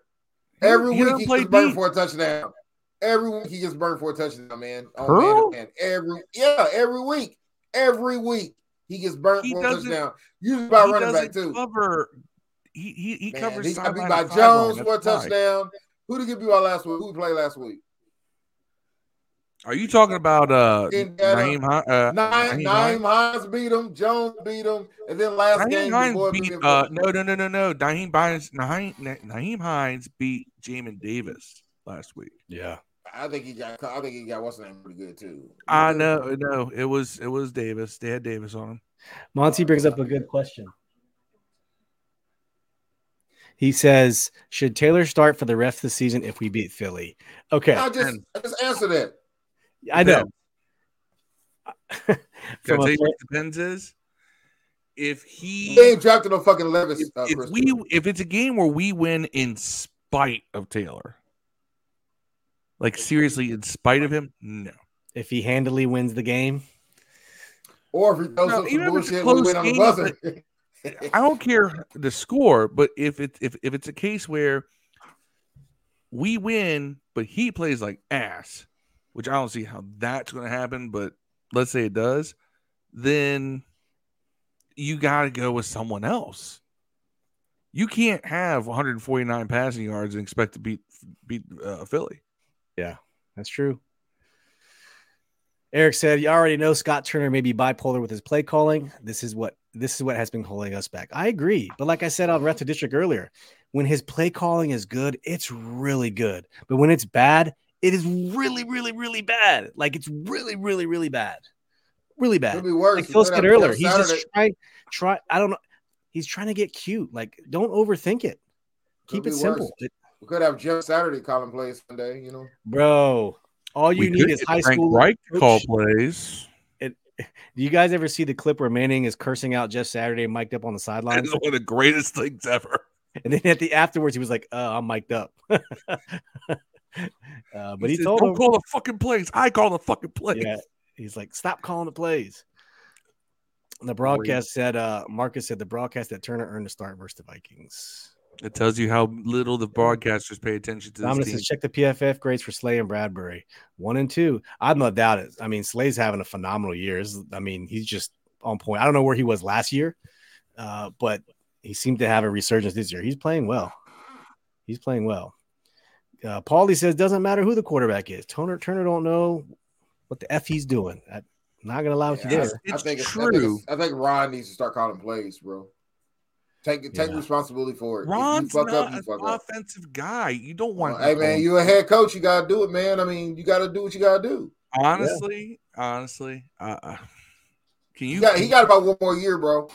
Every he week doesn't he gets burned deep. for a touchdown. Every week he gets burned for a touchdown, man. On Curl? man man. Every yeah, every week, every week he gets burnt He for a doesn't- touchdown. Usually by running back too. cover. He he, he Man, covers he got beat by to. Jones for a That's why. touchdown. Who did he get beat by last week? Who played last week? Are you talking about uh Indiana. Nyheim uh, Nine, Nyheim Hines? Hines beat him. Jones beat him, and then last Nyheim game, Hines boy beat beat uh no no no no no Nyheim Hines Nyheim, Nyheim Hines beat Jamin Davis last week. Yeah. I think he got. I think he got what's the name pretty good too. I know no it was it was Davis. They had Davis on him. Monty brings up a good question. He says, "Should Taylor start for the rest of the season if we beat Philly?" Okay, I just, I just answer that. I know. [laughs] Can From tell you what depends is if he He ain't drafted no fucking Levis. if, uh, if we if it's a game where we win in spite of Taylor, like seriously in spite of him, no. if he handily wins the game, or if he throws No, up some a bullshit, we close win on the game, buzzer. I don't care the score, but if it if if it's a case where we win, but he plays like ass, which I don't see how that's going to happen, but let's say it does, then you got to go with someone else. You can't have 149 passing yards and expect to beat beat uh, Philly. Yeah, that's true. Eric said, "You already know Scott Turner may be bipolar with his play calling. This is what this is what has been holding us back." I agree, but like I said on Retro District earlier, when his play calling is good, it's really good. But when it's bad, it is really, really, really bad. Like it's really, really, really bad, really bad. It'll be worse. like Phil said earlier, he's Saturday- just trying, try. I don't know. He's trying to get cute. Like, don't overthink it. Keep Could it simple. It- We could have Jeff Saturday calling plays Sunday. You know, bro. All you We need is high Frank school. Right call plays. [laughs] Do you guys ever see the clip where Manning is cursing out Jeff Saturday mic'd up on the sideline? That's sidelines? one of the greatest things ever. [laughs] And then at the afterwards, he was like, uh, I'm mic'd up. [laughs] uh, but he, said, told "Don't him, call the fucking plays. I call the fucking plays." yeah, he's like, stop calling the plays. And the broadcast said, uh, Marcus said the broadcast that Turner earned a start versus the Vikings. It tells you how little the broadcasters pay attention to this Dominic team. says, check the PFF grades for Slay and Bradbury. One and two. I'm not doubt it. I mean, Slay's having a phenomenal year. I mean, he's just on point. I don't know where he was last year, uh, but he seemed to have a resurgence this year. He's playing well. He's playing well. Uh, Paulie says, doesn't matter who the quarterback is. Turner Turner don't know what the f he's doing. I'm not gonna allow it to Yeah, there. It's I think it's, I true. think, it's, I think Ron needs to start calling plays, bro. Take take Yeah. responsibility for it. Ron's fuck not up, you an fuck up. offensive guy. You don't want. Well, hey man, calling- you a head coach, you gotta do it, man. I mean, you gotta do what you gotta do. honestly, honestly, uh, uh, can you? He got, he got about one more year, bro.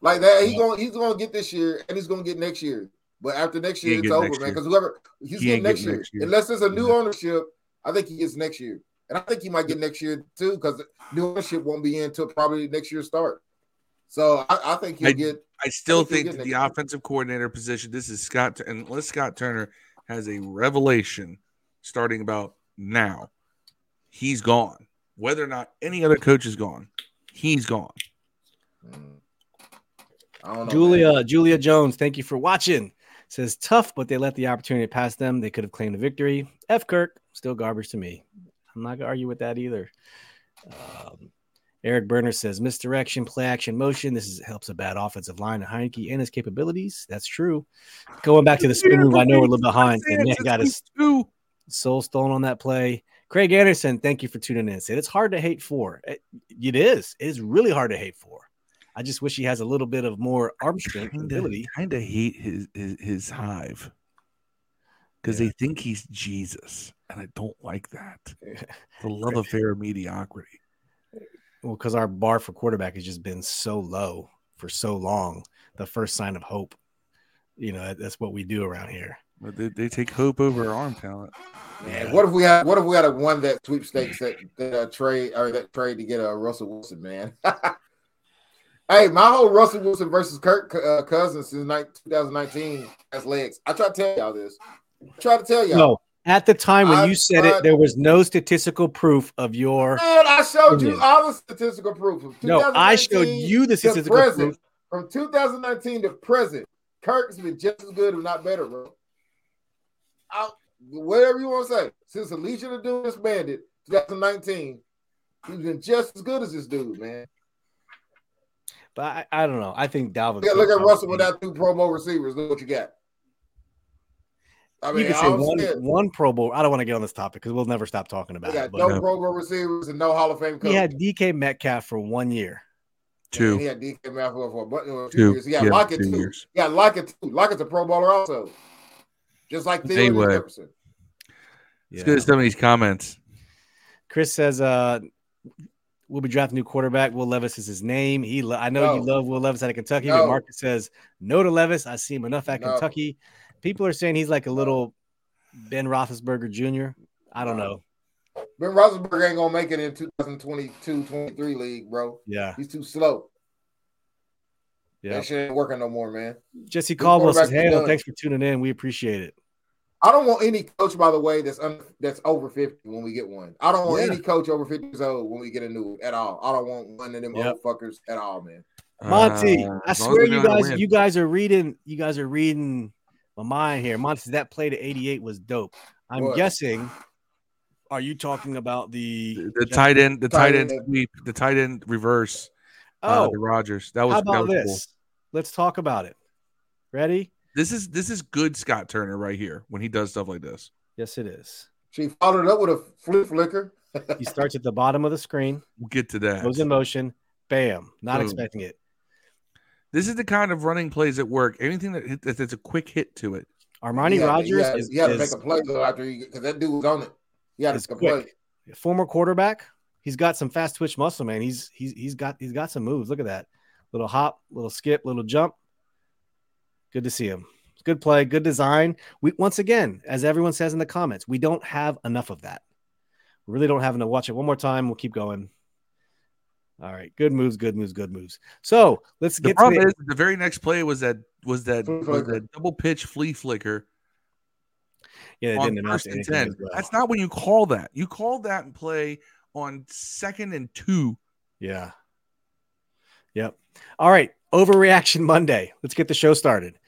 Like that, he Yeah. going he's gonna get this year, and he's gonna get next year. But after next year, it's over, man. Because whoever he's He getting next year. next year. unless there's a new Yeah. ownership, I think he gets next year, and I think he might get next year too, because new ownership won't be in until probably next year start. So I, I think he'll I- get. I still think think that the year. offensive coordinator position. This is Scott, and unless Scott Turner has a revelation starting about now, he's gone. Whether or not any other coach is gone, he's gone. Mm. I don't know, man. Julia Julia Jones, thank you for watching. Says tough, but they let the opportunity pass them. They could have claimed a victory. F Kirk, still garbage to me. I'm not gonna argue with that either. Um, Eric Berner says misdirection, play action, motion. This is, helps a bad offensive line and Heinicke and his capabilities. That's true. Going back to the spin move, I know we're a little behind. and man got his soul stolen on that play. Craig Anderson, thank you for tuning in. Said it's hard to hate for. It, it is. It is really hard to hate for. I just wish he has a little bit of more arm strength Kinda, ability. kinda hate his his, his hive because Yeah. they think he's Jesus, and I don't like that. [laughs] The love affair of mediocrity. Well, because our bar for quarterback has just been so low for so long. The first sign of hope, you know, that's what we do around here. But they, they take hope over arm talent. Man, what if we had what if we had a won that sweepstakes that, that uh, trade or that trade to get a uh, Russell Wilson, man? [laughs] hey, my whole Russell Wilson versus Kirk uh, Cousins since 2019 has legs. I try to tell y'all this. I try to tell y'all. No, at the time when I you said it, there was no statistical proof of your. Man, I showed you all the statistical proof. No, I showed 2019 you the statistical present. proof. From 2019 to present, Kirk's been just as good, if not better, bro. I, whatever you want to say. Since the Legion of Doom disbanded, 2019, he's been just as good as this dude, man. But I, I don't know. I think Dalvin. Yeah, look at Russell without two promo receivers. Look what you got. I You mean, can say one, saying, one Pro Bowl. I don't want to get on this topic because we'll never stop talking about got it. But no Pro Bowl receivers and no Hall of Fame coach. he had DK Metcalf for one year. Two. He had DK Metcalf for what, two, Two. years. He had Yeah, Lockett two too. years. Yeah, Lockett too. Lockett's a Pro Bowler also. Just like Theo Anyway. Jefferson. Let's go to some of these comments. Chris says, uh, we'll be drafting a new quarterback. Will Levis is his name. He, lo- I know you love Will Levis out of Kentucky, No. but Marcus says no to Levis. I see him enough at No. Kentucky. People are saying he's like a little Ben Roethlisberger Jr. I don't know. Ben Roethlisberger ain't gonna make it in 2022-23 league, bro. Yeah, He's too slow. yeah. That shit ain't working no more, man. Jesse Good Caldwell says, "Hey, thanks for tuning in. We appreciate it." I don't want any coach, by the way, that's un, that's over 50 when we get one. I don't want Yeah. any coach over 50 years old when we get a new at all. I don't want one of them Yep. old fuckers at all, man. Monty, Uh, I as long as swear you guys, you guys are reading, you guys are reading my mind here. Monty, says that play to 88 was dope. I'm What? guessing. Are you talking about the? the, the tight end, the tight Tight end end. sweep, the tight end reverse. uh, Oh, the Rogers. That was how that about was this? cool. Let's talk about it. Ready? This is this is good Scott Turner right here when he does stuff like this. Yes, it is. She followed up with a flip flicker. He starts at the bottom of the screen, We'll get to that. goes in motion, bam. Not Boom. expecting it. This is the kind of running plays that work. Anything that hit, that's a quick hit to it. Armani He had to- Rogers he had, is, he had to make a play though after he because that dude was on it. He had is to make a play. quick. Former quarterback. He's got some fast twitch muscle, man. He's he's he's got he's got some moves. Look at that. Little hop, little skip, little jump. Good to see him. good play, good design. We once again, as everyone says in the comments, we don't have enough of that. We really don't have enough. Watch it one more time. We'll keep going. All right, good moves, good moves, good moves. So let's The get to problem the, is the very next play was that was that was that double pitch flea flicker yeah, they on didn't amount first and anything ten. well. That's not when you call that. You call that and play on second and two. Yeah. Yep. All right. Overreaction Monday. Let's get the show started.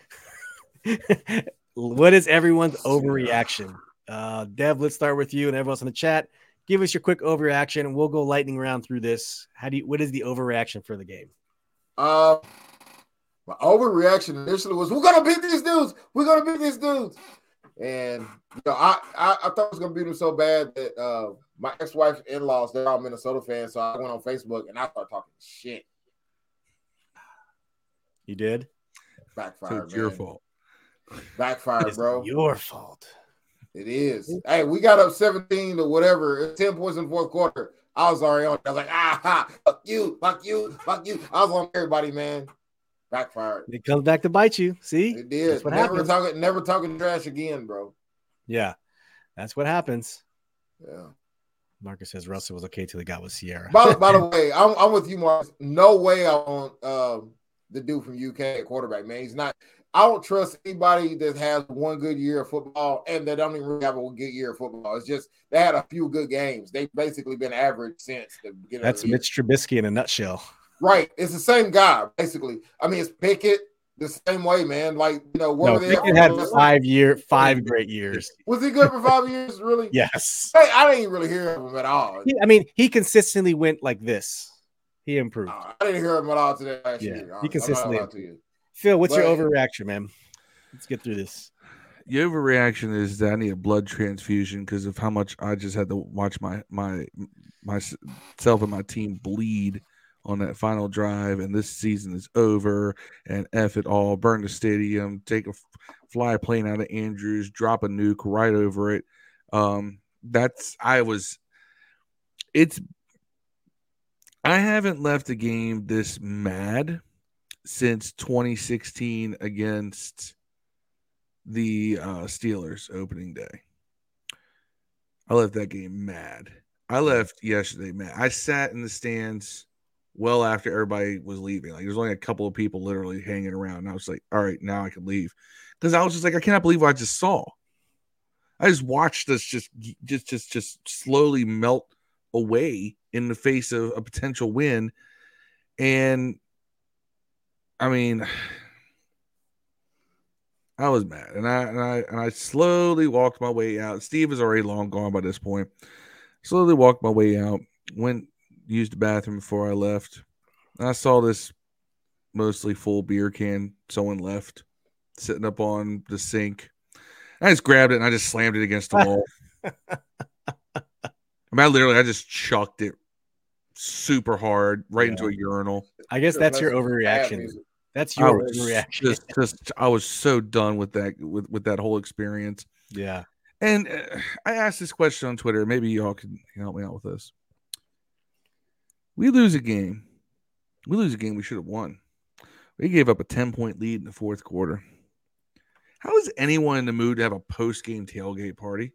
[laughs] what is everyone's overreaction? Uh, Dev, let's start with you and everyone else in the chat. Give us your quick overreaction, and we'll go lightning round through this. How do you? What is the overreaction for the game? Uh, my overreaction initially was, "We're gonna beat these dudes. We're gonna beat these dudes." And you know, I, I I thought I was gonna beat them so bad that uh, my ex-wife in-laws they're all Minnesota fans, so I went on Facebook and I started talking shit. You did. So Backfired, it's your fault. Backfire, It's bro. your fault. It is. Hey, we got up 17 or whatever, 10 points in the fourth quarter. I was already on. I was like, ah, ha, fuck you, fuck you, fuck you. I was on everybody, man. Backfired. It comes back to bite you. See? It did. That's what never happens. talking, never talking trash again, bro. Yeah. That's what happens. Yeah. Marcus says Russell was okay till he got with Ciara. By, by the [laughs] way, I'm, I'm with you, Mark. No way I want um, the dude from UK quarterback, man. He's not. I don't trust anybody that has one good year of football and that don't even really have a good year of football. It's just they had a few good games. They've basically been average since the beginning. That's of the year. Mitch Trubisky in a nutshell. Right. It's the same guy, basically. I mean, it's Pickett the same way, man. Like, you know, what No, were they Pickett had five year, five great years. Was he good for five years, really? [laughs] Yes. Hey, I didn't really hear of him at all. He- I mean, he consistently went like this. He improved. Uh, I didn't hear him at all today last Yeah, year. he I'm- I'm not consistently gonna lie to you. Phil, what's your overreaction, man? Let's get through this. Your overreaction is that I need a blood transfusion because of how much I just had to watch my my myself and my team bleed on that final drive, and this season is over. And f it all, burn the stadium, take a fly a plane out of Andrews, drop a nuke right over it. Um, that's I was. It's. I haven't left a game this mad since 2016 against the uh, Steelers opening day. I left that game mad. I left yesterday mad. I sat in the stands well after everybody was leaving. Like there's only a couple of people literally hanging around. And I was like, all right, now I can leave. Because I was just like, I cannot believe what I just saw. I just watched this just just just just slowly melt away in the face of a potential win. And I mean, [sighs] I was mad, and I and I and I slowly walked my way out. Steve is already long gone by this point. Slowly walked my way out. Went used the bathroom before I left. And I saw this mostly full beer can someone left sitting up on the sink. I just grabbed it and I just slammed it against the wall. [laughs] I mean, I literally I just chucked it super hard right into a urinal. I guess that's your overreaction. That's your was overreaction. just, just I was so done with that with with that whole experience. yeah. And uh, I asked this question on Twitter. Maybe y'all can help me out with this. We lose a game. We lose a game we should have won. We gave up a 10 point lead in the fourth quarter. How is anyone in the mood to have a post game tailgate party?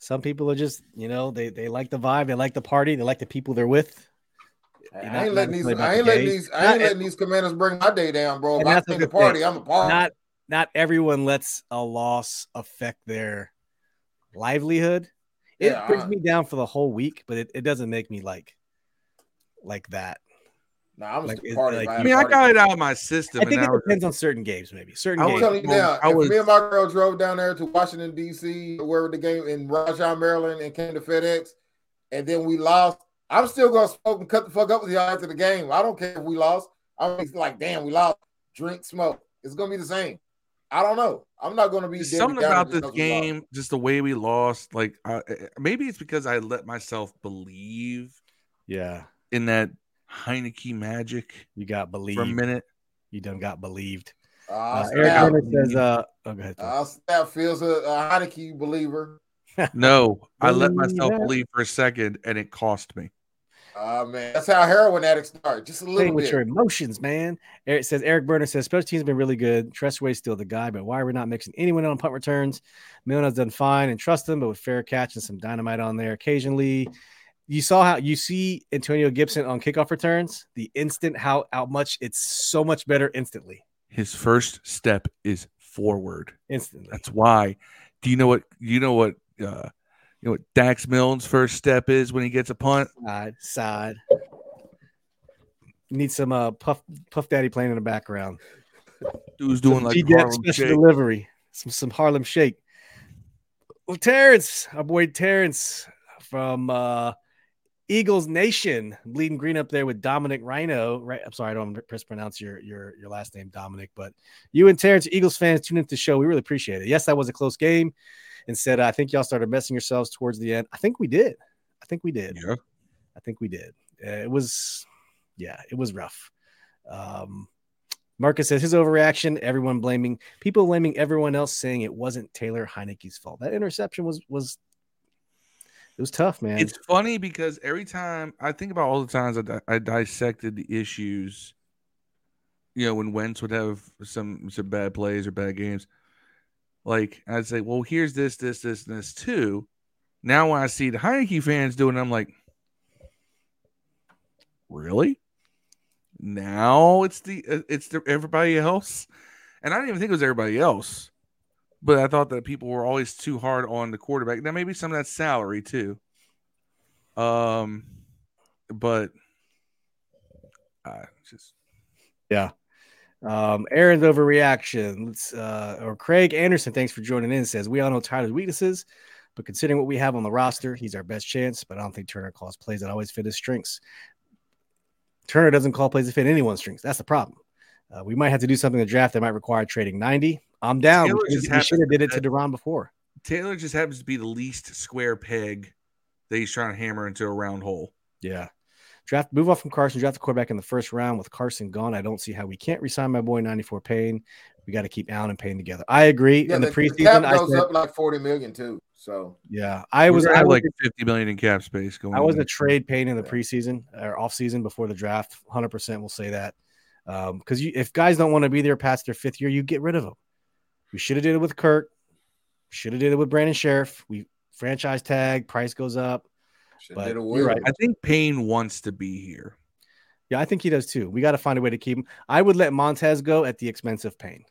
Some people are just, you know, they they like the vibe, they like the party, they like the people they're with. I ain't letting these. I ain't letting the these. I ain't letting these commanders bring my day down, bro. If I think the party, thing. I'm a part. Not not everyone lets a loss affect their livelihood. It Yeah, brings I- me down for the whole week, but it, it doesn't make me like like that. Nah, I'm Like, just it's party. like- if I mean, I got it out of my system. I think and it now it's- depends on certain games, maybe certain I I'm was- games. telling you now, I if was- me and my girl drove down there to Washington D.C. or wherever the game in Rajah, Maryland, and came to FedEx, and then we lost, I'm still gonna smoke and cut the fuck up with y'all after the game. I don't care if we lost. I'm like, damn, we lost. Drink, smoke. It's gonna be the same. I don't know. I'm not gonna be something about just this 'cause we lost. game, just the way we lost. Like, uh, maybe it's because I let myself believe Yeah, in that Heinicke magic you got believed for a minute. You done got believed. Uh, Uh. Eric Leonard says, uh, oh, go ahead. Uh, snap feels a, a Heinicke believer. [laughs] No, I let myself Believe for a second, and it cost me. Oh man, that's how heroin addicts start. Just a little Playing bit. with your emotions, man. Eric says Eric Burner says special teams have been really good. Tress Way's still the guy, but why are we not mixing anyone on punt returns? Milner's done fine and trust them, but with fair catch and some dynamite on there occasionally. You saw how you see Antonio Gibson on kickoff returns, the instant how how much it's so much better instantly. His first step is forward. Instantly. That's why. Do you know what? You know what? Uh, you know what Dax Milne's first step is when he gets a punt. side, side. Need some uh puff puff daddy playing in the background. Dude's doing Some like G-Dep special Shake. delivery. Some some Harlem Shake. Well, Terrence, our boy Terrence from uh Eagles Nation, bleeding green up there with Dominic Rhino. Right, I'm sorry, I don't mispronounce your your your last name, Dominic. But you and Terrence, Eagles fans, tune into the show. We really appreciate it. Yes, that was a close game. And said, I think y'all started messing yourselves towards the end. I think we did. I think we did. Yeah. I think we did. Uh, it was, yeah, it was rough. Um, Marcus says his overreaction. Everyone blaming people blaming everyone else, saying it wasn't Taylor Heinicke's fault. That interception was was it was tough, man. It's funny because every time I think about all the times I, di- I dissected the issues, you know, when Wentz would have some some bad plays or bad games, like I'd say, well, here's this, this, this, and this too. Now when I see the Heinicke fans doing, I'm like, really? Now it's the uh, it's the everybody else, and I didn't even think it was everybody else. But I thought that people were always too hard on the quarterback. Now maybe some of that salary too. Um, but I just yeah. Um, Aaron's overreaction. Let's uh, or Craig Anderson, thanks for joining in. Says we all know Tyler's weaknesses, but considering what we have on the roster, he's our best chance. But I don't think Turner calls plays that always fit his strengths. Turner doesn't call plays that fit anyone's strengths. That's the problem. Uh, we might have to do something in the draft that might require trading 90. I'm down. Taylor We, just should- we should have did it to- to Daron before. Taylor just happens to be the least square peg that he's trying to hammer into a round hole. Yeah. Draft move off from Carson, draft the quarterback in the first round with Carson gone. I don't see how we can't resign my boy 94 Payne. We got to keep Allen and Payne together. I agree. Yeah, in the, the, the preseason, cap I goes said, up like forty million too. So yeah, I was I have like fifty million in cap space going. I wasn't a trade Payne in the preseason or off season before the draft. 100 percent will say that Um, because you if guys don't want to be there past their fifth year, you get rid of them. We should have did it with Kirk. Should have did it with Brandon Scherff. We franchise tag price goes up. should But did a you're right. I think Payne wants to be here. Yeah, I think he does too. We got to find a way to keep him. I would let Montez go at the expense of Payne,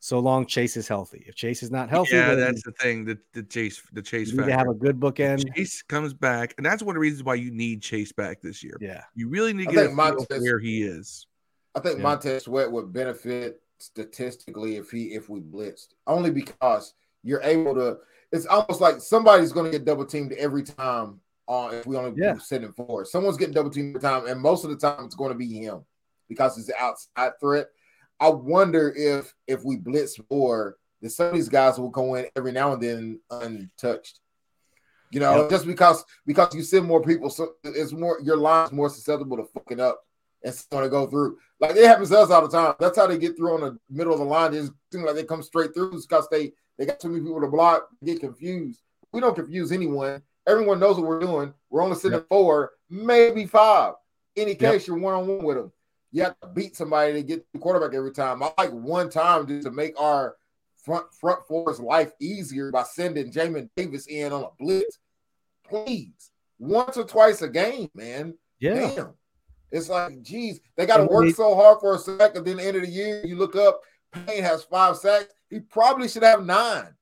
so long Chase is healthy. If Chase is not healthy, yeah, that's the thing. The the chase the chase you need to have a good bookend. Chase comes back, and that's one of the reasons why you need Chase back this year. Yeah, You really need to I get a think feel where he is. I think Yeah. Montez Sweat would benefit statistically if he if we blitzed, only because you're able to. It's almost like somebody's going to get double teamed every time. On if we only Yeah. do sitting forward, someone's getting double teamed every time, and most of the time it's going to be him because he's the outside threat. I wonder if if we blitz more, that some of these guys will go in every now and then untouched. You know, Yep. just because because you send more people, so it's more your line's more susceptible to fucking up and it's going to go through. Like it happens to us all the time. That's how they get through on the middle of the line. They just seem like they come straight through because they they got too many people to block, get confused. We don't confuse anyone. Everyone knows what we're doing. We're only sitting at four, maybe five. Any case, you're one on one with them. You have to beat somebody to get the quarterback every time. I like one time just to make our front front four's life easier by sending Jamin Davis in on a blitz. Please, once or twice a game, man. yeah. Damn. It's like, geez, they got to work so hard for a sack. At the end of the year, you look up, Payne has five sacks. He probably should have nine.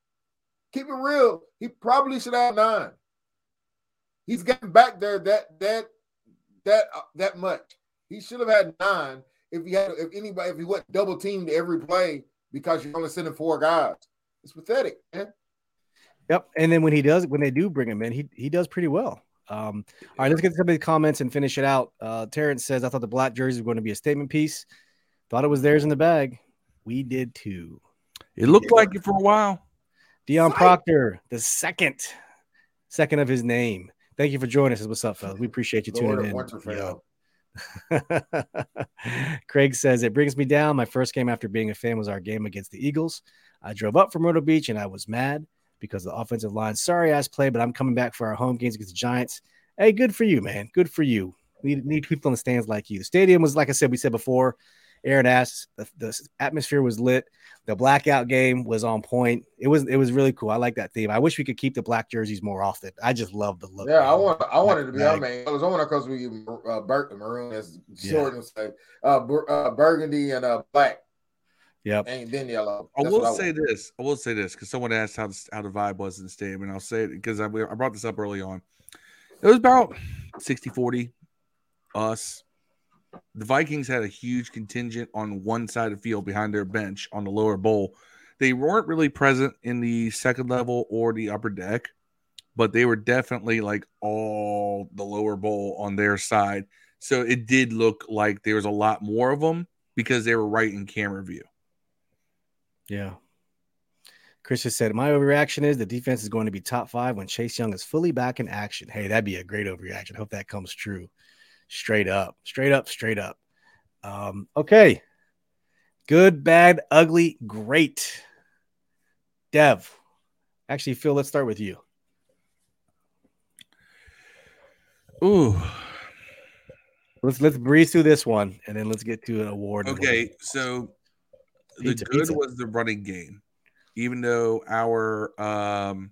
Keep it real. He probably should have nine. He's getting back there that that that uh, that much. He should have had nine if he had if anybody if he went double teamed every play because you're only sending four guys. It's pathetic, man. Yep. And then when he does, when they do bring him in, he he does pretty well. Um, all right, let's get to some of the comments and finish it out. Uh, Terrence says, "I thought the black jersey was going to be a statement piece. Thought it was theirs in the bag. We did too." It looked Yeah. like it for a while. Dion Psych. Proctor, the second, second of his name. Thank you for joining us. What's up, fellas? We appreciate you Lord tuning in. [laughs] Craig says it brings me down. My first game after being a fan was our game against the Eagles. I drove up from Myrtle Beach and I was mad because the offensive line, sorry ass play, but I'm coming back for our home games against the Giants. Hey, good for you, man. Good for you. Need need people in the stands like you. The stadium was, like I said, we said before. Aaron asked, the, the atmosphere was lit. The blackout game was on point. It was it was really cool. I like that theme. I wish we could keep the black jerseys more often. I just love the look. Yeah, man. I want I wanted to be our man. I was on because we uh, Bur- maroon as short yeah. and say uh, uh, burgundy and uh, black. Yep. And then yellow. That's I will I say want. this. I will say this because someone asked how the, how the vibe was in the stadium, and I'll say it because I, I brought this up early on. It was about 60 40 us. The Vikings had a huge contingent on one side of the field behind their bench on the lower bowl. They weren't really present in the second level or the upper deck, but they were definitely like all the lower bowl on their side. So it did look like there was a lot more of them because they were right in camera view. Yeah. Chris just said, My overreaction is the defense is going to be top five when Chase Young is fully back in action. Hey, that'd be a great overreaction. Hope that comes true. Straight up, straight up, straight up. Um, okay. Good, bad, ugly, great. Dev. Actually, Phil, let's start with you. Ooh. Let's let's breeze through this one and then let's get to an award. Okay, so the good pizza. was the running game even though our um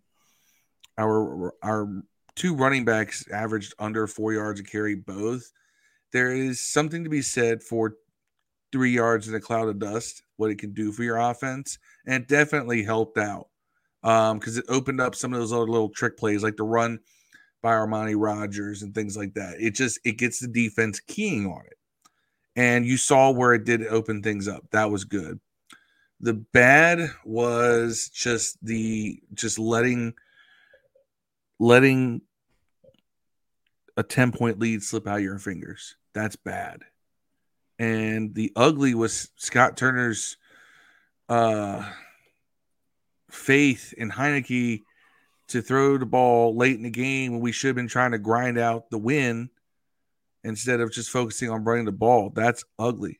our our two running backs averaged under four yards a carry both, there is something to be said for three yards in a cloud of dust, what it can do for your offense. And it definitely helped out because um, it opened up some of those other little trick plays like the run by Armani Rogers and things like that. It just it gets the defense keying on it. And you saw where it did open things up. That was good. The bad was just the just letting letting a 10 point lead slip out your fingers. That's bad. And the ugly was Scott Turner's uh faith in Heinicke to throw the ball late in the game when we should have been trying to grind out the win instead of just focusing on running the ball. That's ugly.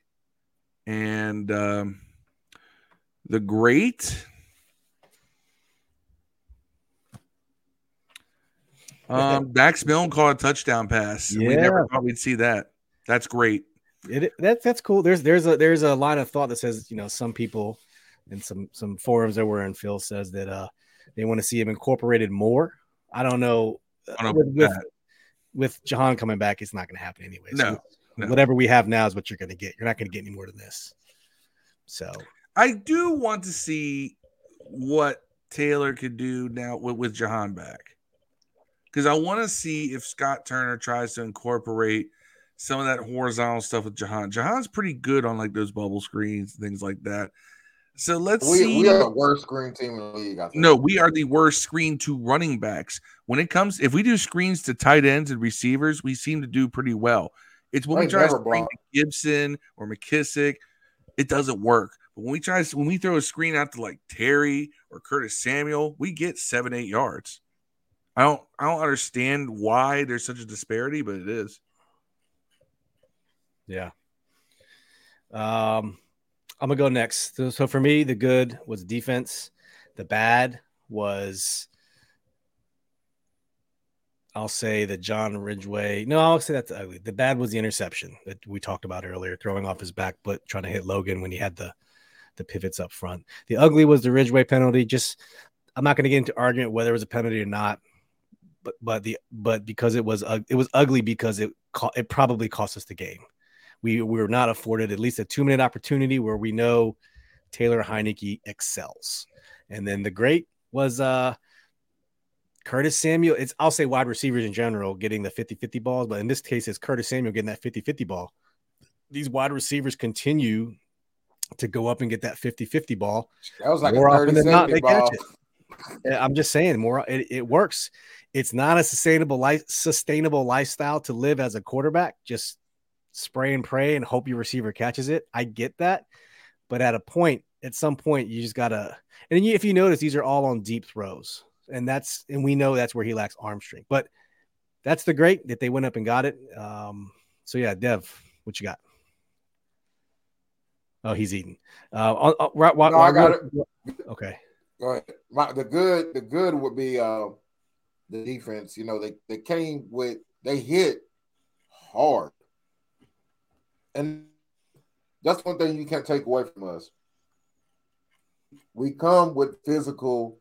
And um, the great. Um, Dax Milne caught a touchdown pass. Yeah. We never thought we'd see that. That's great. It, that, that's cool. There's there's a there's a line of thought that says you know some people and some some forums that were in Phil says that uh they want to see him incorporated more. I don't know. I don't know with, with, with, Jahan coming back, it's not going to happen anyway. No, so no, whatever we have now is what you're going to get. You're not going to get any more than this. So I do want to see what Taylor could do now with, with Jahan back. Because I want to see if Scott Turner tries to incorporate some of that horizontal stuff with Jahan. Jahan's pretty good on like those bubble screens, things like that. So let's we, see. We are the worst screen team in the league. No, we are the worst screen to running backs. When it comes, if we do screens to tight ends and receivers, we seem to do pretty well. It's when I we try to screen Gibson or McKissic, it doesn't work. But when we try when we throw a screen out to like Terry or Curtis Samuel, we get seven, eight yards. I don't I don't understand why there's such a disparity, but it is. Yeah. Um I'm gonna go next. So, so for me, the good was defense. The bad was I'll say that John Ridgeway. No, I'll say that's ugly. The bad was the interception that we talked about earlier, throwing off his back foot, trying to hit Logan when he had the the pivots up front. The ugly was the Ridgeway penalty. Just I'm not going to get into argument whether it was a penalty or not, but but the but because it was uh, it was ugly because it it probably cost us the game. We, we were not afforded at least a two minute opportunity where we know Taylor Heinicke excels. And then the great was uh Curtis Samuel. It's I'll say wide receivers in general getting the 50-50 balls, but in this case, it's Curtis Samuel getting that 50-50 ball. These wide receivers continue to go up and get that 50-50 ball. That was like more often than not, they ball. catch it. I'm just saying, more it, it works. It's not a sustainable life, sustainable lifestyle to live as a quarterback. Just spray and pray and hope your receiver catches it. I get that, but at a point, at some point, you just gotta. And if you notice, these are all on deep throws, and that's and we know that's where he lacks arm strength. But that's the great that they went up and got it. Um, so yeah, Dev, what you got? Oh, he's eating. Uh, uh, right, no, I got it. Okay. Go ahead. My, the good, the good would be uh, the defense. You know, they they came with they hit hard. And that's one thing you can't take away from us. We come with physical,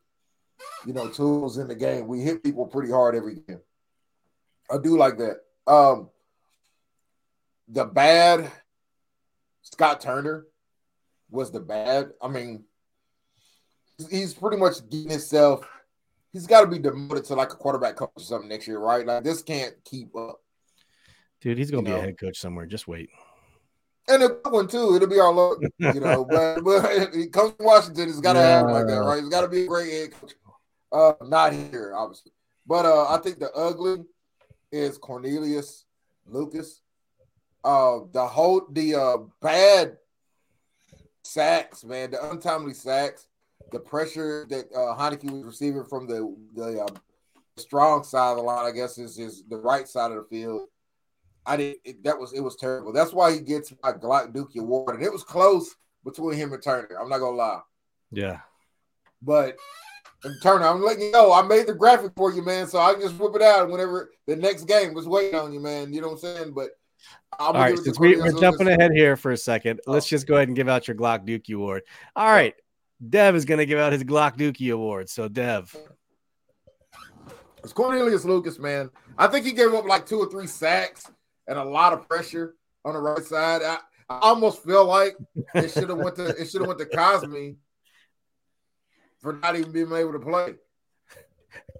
you know, tools in the game. We hit people pretty hard every game. I do like that. Um the bad Scott Turner was the bad. I mean, he's pretty much getting himself. He's got to be demoted to like a quarterback coach or something next year, right? Like this can't keep up. Dude, he's gonna you be know? a head coach somewhere. Just wait. And a good one too. It'll be our luck, you know. [laughs] but but he comes from Washington. It's got to yeah. happen like that, right? It's got to be a great head coach. Uh, not here, obviously. But uh, I think the ugly is Cornelius Lucas. Uh, the whole the uh bad sacks, man, the untimely sacks, the pressure that uh, Heinicke was receiving from the the uh, strong side of the line, I guess, is is the right side of the field. I did it, that was it was terrible. That's why he gets my Glock Dookie award, and it was close between him and Turner. I'm not gonna lie. Yeah, but Turner, I'm letting you know I made the graphic for you, man. So I can just whip it out whenever the next game was waiting on you, man. You know what I'm saying? But all right, since we, are jumping ahead here for a second, oh. let's just go ahead and give out your Glock Dookie award. All right, Dev is going to give out his Glock Dookie award. So, Dev. It's Cornelius Lucas, man. I think he gave up like two or three sacks and a lot of pressure on the right side. I, I almost feel like it should have went to it should have went to Cosmi for not even being able to play.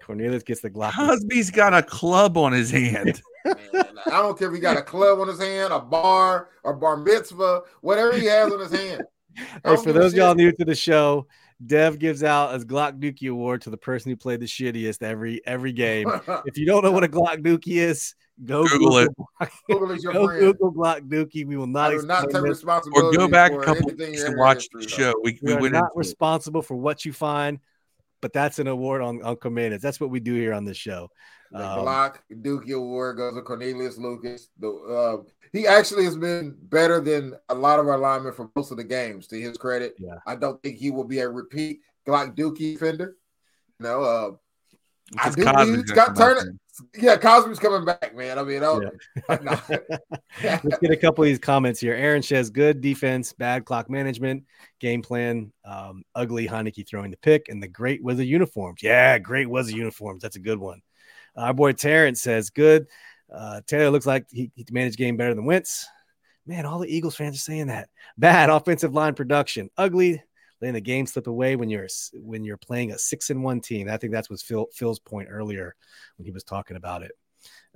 Cornelius gets the Glock. Cosmi's got a club on his hand. [laughs] Man, I don't care if he got a club on his hand, a bar, or bar mitzvah, whatever he has on his hand. Hey, for those y'all new to the show, Dev gives out a Glock Dookie award to the person who played the shittiest every every game. [laughs] if you don't know what a Glock Dookie is, go Google, Google it. Google, go friend. Google Glock Dookie. We will not, not take responsibility or go back a couple weeks and watch the show. We, we, we are not responsible it. for what you find, but that's an award on on commanders. That's what we do here on this show. The um, Glock Dookie Award goes to Cornelius Lucas. The uh, he actually has been better than a lot of our linemen for most of the games. To his credit, yeah. I don't think he will be a repeat Glock Dookie defender. No, uh, I do believe Scott Turner. Yeah, Cosmi's coming back, man. I mean, yeah. [laughs] [laughs] let's get a couple of these comments here. Aaron says, "Good defense, bad clock management, game plan, um, ugly Heinicke throwing the pick, and the great was the uniforms. Yeah, great was the uniforms. That's a good one." Our boy Terrence says, "Good." Uh, Taylor looks like he, he managed game better than Wentz. Man, all the Eagles fans are saying that. Bad offensive line production, ugly, letting the game slip away when you're when you're playing a six and one team. I think that's was Phil, Phil's point earlier when he was talking about it.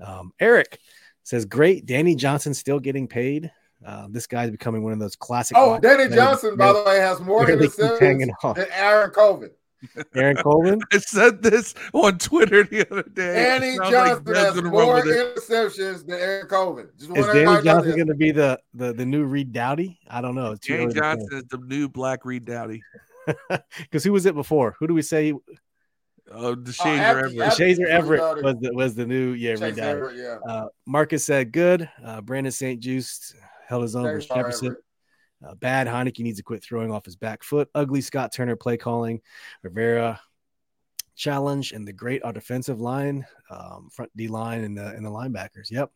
Um, Eric says, "Great, Danny Johnson still getting paid. Uh, this guy's becoming one of those classic." Oh, Danny Johnson, by the way, has more [laughs] interceptions than Aaron Colvin. Aaron Coleman. [laughs] I said this on Twitter the other day. Danny Johnson like has more interceptions than Aaron Coleman. Just is Danny Johnson going to be the, the the new Reed Doughty? I don't know. Danny Johnson is the new Black Reed Doughty. [laughs] Because who was it before? Who do we say? Oh, the Shazer uh, Everett. Shazer Everett was the, was the new yeah Reed Doughty. Everett, yeah. Uh, Marcus said good. Uh, Brandon St-Juste held his own versus Jefferson. Everett. Uh, bad Heinicke needs to quit throwing off his back foot. Ugly Scott Turner play calling. Rivera challenge and the great our defensive line, um, front D line, and the and the linebackers. Yep.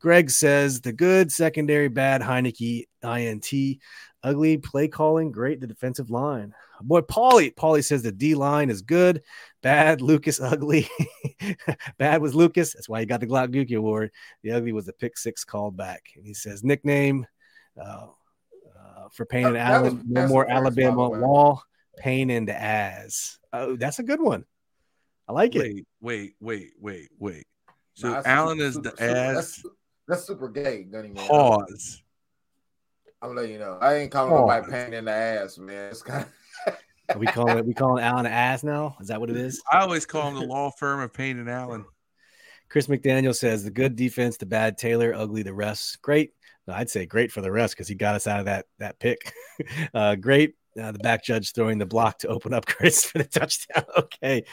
Greg says the good secondary, bad Heinicke INT, ugly play calling, great the defensive line. Boy, Paulie, Paulie says the D line is good, bad Lucas ugly, [laughs] bad was Lucas. That's why he got the Glock Dookie award. The ugly was the pick six called back. And he says nickname. Uh, for Payne and Allen. No more Alabama wall. Payne and Az. Oh, that's a good one. I like wait, it. Wait, wait, wait, wait. So nah, Allen is super, the super, ass. That's, that's, super gay, Gunny man. Pause. I'm letting you know. I ain't calling Pause. nobody pain in the ass, man. It's kind of we call it we [laughs] call Allen an ass now. Is that what it is? I always call him the law firm of Payne and Allen. Chris McDaniel says the good defense, the bad Taylor, ugly the rest. Great. I'd say great for the rest because he got us out of that that pick. [laughs] uh, great. Uh, the back judge throwing the block to open up [laughs] Chris for the touchdown. okay.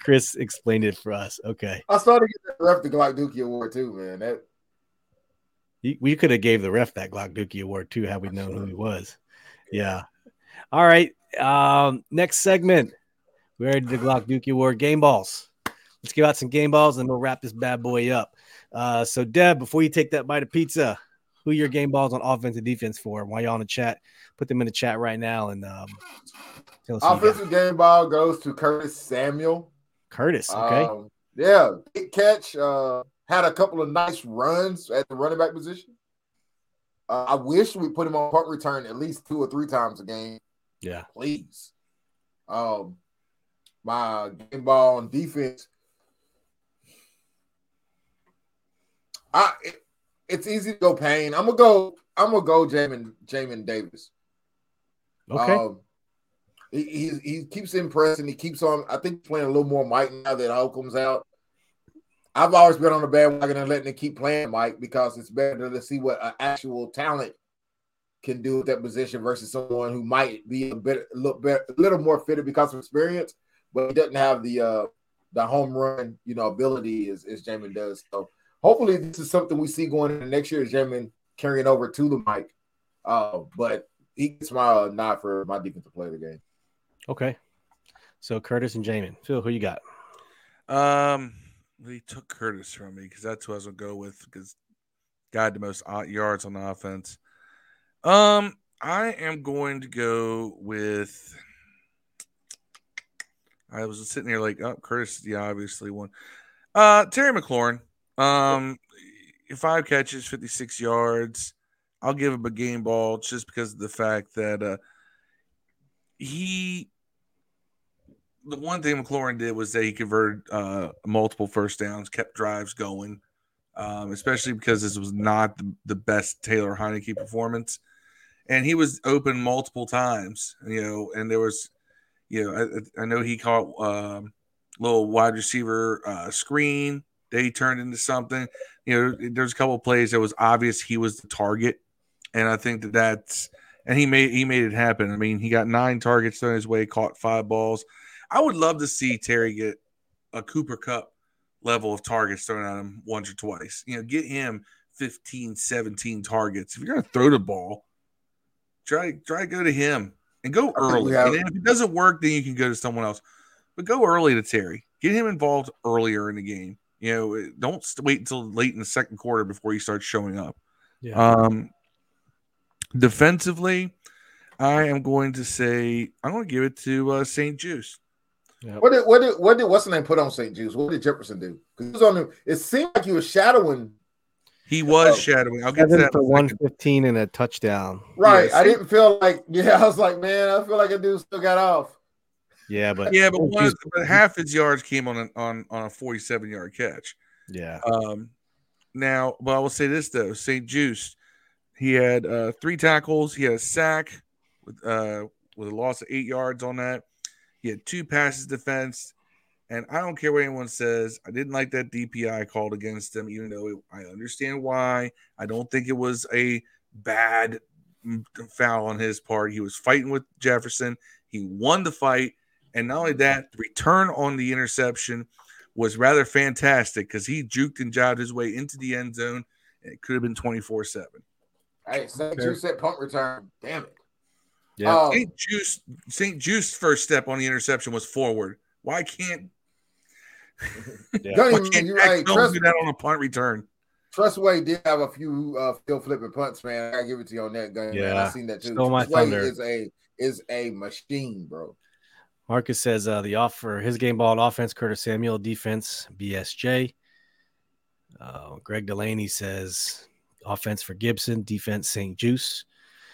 Chris explained it for us. Okay. I started getting the ref the Glock Dookie Award too, man. That we could have gave the ref that Glock Dookie Award too had we known who he was. Yeah. All right. Um, next segment. We already did the Glock Dookie Award game balls. Let's give out some game balls and we'll wrap this bad boy up. Uh, so Dev, before you take that bite of pizza, who are your game balls on offense and defense for? While you're in the chat, put them in the chat right now. And um, tell us offensive game ball goes to Curtis Samuel. Curtis, okay, um, yeah, big catch. Uh, had a couple of nice runs at the running back position. Uh, I wish we put him on punt return at least two or three times a game. Yeah, please. Um, my game ball on defense. I it, it's easy to go Payne. I'm gonna go. I'm gonna go Jamin Jamin Davis. Okay. Um, he, he, he keeps impressing. He keeps on. I think playing a little more Mike now that Holcomb's out. I've always been on the bandwagon and letting him keep playing Mike because it's better to see what an actual talent can do with that position versus someone who might be a bit little, bit, a little more fitted because of experience, but he doesn't have the uh the home run you know ability as, as Jamin does. So hopefully this is something we see going into next year as Jamin carrying over to the mic, Uh, but he gets my uh, nod for my defensive player of the game. Okay. So Curtis and Jamin. Phil, who you got? Um he took Curtis from me because that's who I was gonna go with because got the most yards on the offense. Um, I am going to go with. I was sitting here like, oh, Curtis, yeah, obviously one. Uh, Terry McLaurin. Um, five catches, fifty six yards. I'll give him a game ball just because of the fact that uh, he the one thing McLaurin did was that he converted uh, multiple first downs, kept drives going, um, especially because this was not the, the, best Taylor Heinicke performance. And he was open multiple times, you know, and there was, you know, I, I know he caught um, little wide receiver uh, screen that he turned into something. You know, there's a couple plays that was obvious he was the target, and I think that that's and he made he made it happen. I mean, he got nine targets thrown his way, caught five balls. I would love to see Terry get a Cooper Kupp level of targets thrown at him once or twice. You know, get him 15, 17 targets. If you're going to throw the ball, try try to go to him and go early. And if it doesn't work, then you can go to someone else. But go early to Terry. Get him involved earlier in the game. You know, don't wait until late in the second quarter before he starts showing up. Yeah. Um, defensively, I am going to say I'm going to give it to uh, St-Juste. Yep. What did what did what did what's the name put on St-Juste? What did Jefferson do? Because he was on the, it seemed like he was shadowing. He was uh, shadowing. I'll get to that for one fifteen and a touchdown. Right. Yeah, I didn't feel like [laughs] yeah. I was like, man, I feel like a dude still got off. Yeah, but yeah, but one but half his yards came on a, on on a forty seven yard catch. Yeah. Um. Now, but I will say this though, St-Juste, he had uh, three tackles. He had a sack with uh with a loss of eight yards on that. He had two passes defense. And I don't care what anyone says. I didn't like that DPI called against him, even though it, I understand why. I don't think it was a bad foul on his part. He was fighting with Jefferson. He won the fight. And not only that, the return on the interception was rather fantastic because he juked and jived his way into the end zone. It could have been 24 7. Hey, St-Juste punt return. Damn it. Yeah. Um, St-Juste St-Juste first step on the interception was forward. Why can't [laughs] yeah. Why can't you're right. Trust, do that on a punt return? Tress Way did have a few uh, field flipping punts, man. I give it to you on that gun. Yeah, man. I seen that too. Stole my thunder. is a is a machine, bro. Marcus says uh, the offer his game ball offense, Curtis Samuel defense, BSJ. Uh, Greg Delaney says offense for Gibson, defense St. Juice.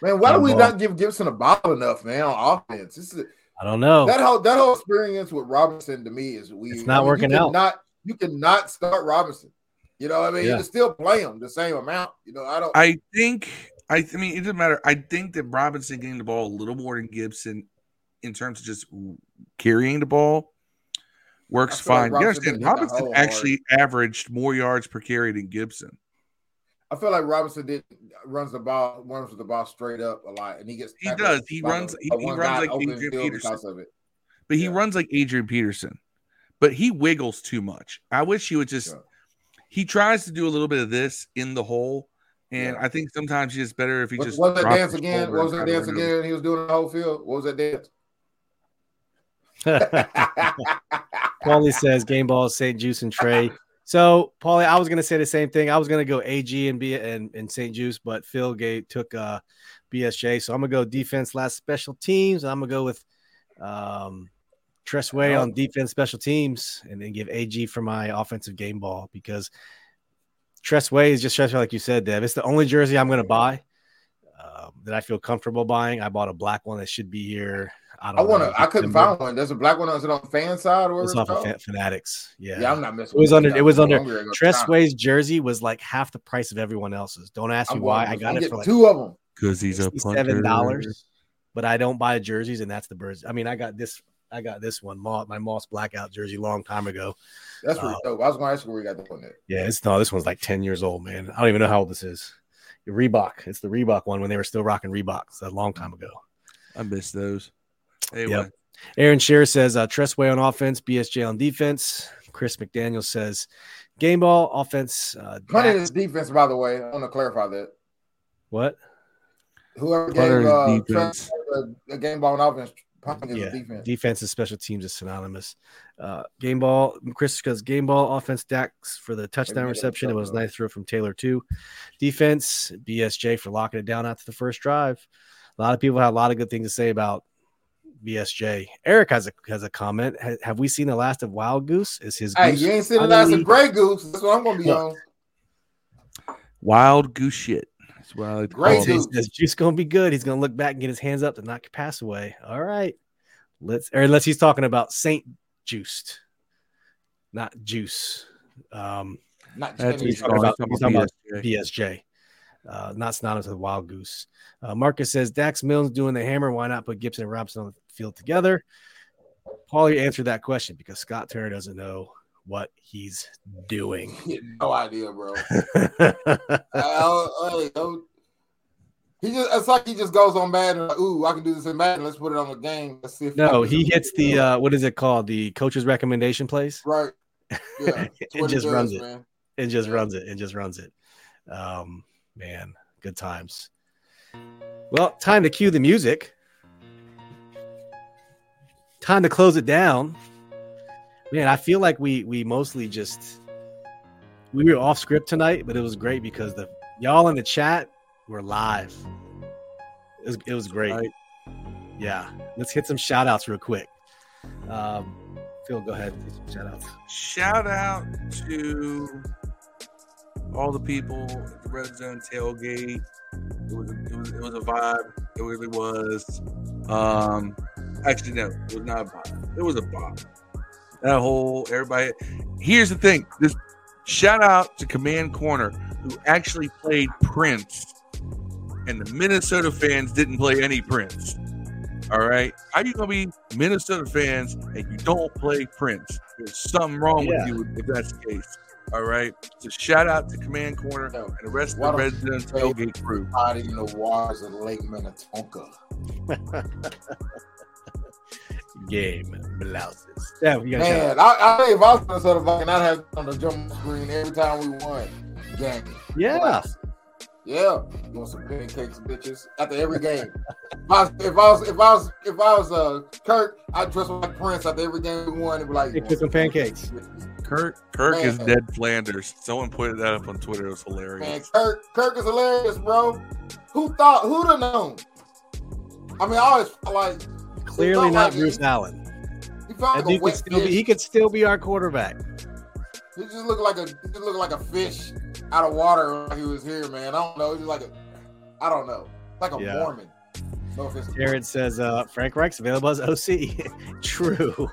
Man, why do we not give Gibson a ball enough, man, on offense? This is I don't know. That whole that whole experience with Robinson to me is weird. It's not I mean, working out. Not you cannot start Robinson. You know, I mean, yeah. you can still play him the same amount. You know, I don't. I think. I, I mean, it doesn't matter. I think that Robinson getting the ball a little more than Gibson in terms of just carrying the ball works fine. Like you understand? Robinson actually hard. averaged more yards per carry than Gibson. I feel like Robinson did runs the ball, runs the ball straight up a lot, and he gets. He does. He runs. He, he runs like Adrian Peterson. But he yeah. runs like Adrian Peterson, but he wiggles too much. I wish he would just. Yeah. He tries to do a little bit of this in the hole, and yeah. I think sometimes he's better if he just. What was that dance again? What was that dance again? He was doing the whole field. What was that dance? [laughs] Paulie says game ball St. Juice, and Trey So, Paulie, I was gonna say the same thing. I was gonna go AG and B and, and St. Juice, but Phil Gate took uh BSJ. So I'm gonna go defense last special teams. I'm gonna go with um Tress Way on defense special teams and then give AG for my offensive game ball because Tress Way is just Tress like you said, Dev. It's the only jersey I'm gonna buy uh, that I feel comfortable buying. I bought a black one that should be here. I don't I want to. I couldn't find one. There's a black one. Is it on fan side or It's whatever? off it's of Fanatics. Yeah. Yeah, I'm not missing. It was under- it was under hungry. I go to Tress town. Way's jersey was like half the price of everyone else's. Don't ask me why. I got it for like two of them. Because he's a seven dollars. But I don't buy jerseys, and that's the birds. I mean, I got this. I got this one, Moss, my Moss blackout jersey, long time ago. That's pretty Uh, dope. I was going to ask where you got the one there. Yeah, it's no. This one's like ten years old, man. I don't even know how old this is. Reebok. It's the Reebok one when they were still rocking Reeboks a long time ago. I miss those. Anyway, Yep. Aaron Shearer says uh, Tress Way on offense, BSJ on defense. Chris McDaniel says game ball offense. Uh, Hunter is defense, by the way. I want to clarify that. what? Whoever Hunter gave uh, defense. Tress a, a game ball and offense, Hunter is Yeah, defense. defense and special teams is synonymous. Uh, game ball, Chris because game ball offense Dax for the touchdown reception. It was a nice throw from Taylor too. Defense BSJ for locking it down after the first drive. A lot of people had a lot of good things to say about BSJ. Eric has a has a comment. Ha- have we seen the last of Wild Goose? Is his Hey, goose you ain't seen the last of Grey Goose. That's what I'm going to be What? on. wild goose shit. That's what I like to Great call He it. goose. says Juice gonna be good. He's gonna look back and get his hands up to knock your pass away. All right, let's or unless he's talking about Saint Juiced, not Juice. Um, Not That's he's talking about- he's talking about BSJ. BSJ, uh, not synonymous with Wild Goose. Uh, Marcus says Dax Milne doing the hammer. Why not put Gibson and Robinson on the field together? Paulie answered that question because Scott Turner doesn't know what he's doing. no idea, bro. [laughs] I, I, he just it's like he just goes on Madden. Like, Ooh, I can do this in Madden. Let's put it on the game. Let's see if no, he hits it. the uh, what is it called? The coach's recommendation plays. right. [laughs] Yeah, It just does, runs it. man. It just Yeah. runs it. It just runs it. Um, man, good times. Well, time to cue the music. Time to close it down. Man, I feel like we we mostly just we were off script tonight, but it was great because the y'all in the chat were live. It was, it was great. Right. Yeah. Let's hit some shout outs real quick. Um, Phil, go ahead. Shout out. Shout out to all the people at the Red Zone tailgate. It was, it was it was a vibe. It really was. Um, actually, no, it was not a vibe. It was a vibe. That whole everybody. Here's the thing. This shout out to Command Corner who actually played Prince, and the Minnesota fans didn't play any Prince. All right, how are you gonna be Minnesota fans and you don't play Prince? There's something wrong Yeah. with you if that's the case. All right, so shout out to Command Corner Yo, and the rest of the don't Red Zone tailgate crew. Hiding in the waters of Lake Minnetonka. [laughs] Game blouses. Yeah, you got Man, I, I think if I was Minnesota Viking, I'd have on the jump screen every time we won. Game. Yeah. Yeah. you want some pancakes, bitches. After every game. if, I was, if I was if I was if I was uh Kirk, I'd dress like Prince after every game we won and be like Hey, cook some pancakes. Kirk Kirk is dead Flanders. Someone put that up on Twitter. It was hilarious. Man, Kirk Kirk is hilarious, bro. Who thought who'd have known? I mean, I always like Clearly not like Bruce he- Allen. he felt That like a could wet still be, he could still be our quarterback. He just looked like a he just looked like a fish out of water when he was here, man. I don't know. He's like a I don't know. Like a Yeah. Mormon. No Jared says uh, Frank Reich's available as OC. [laughs] True.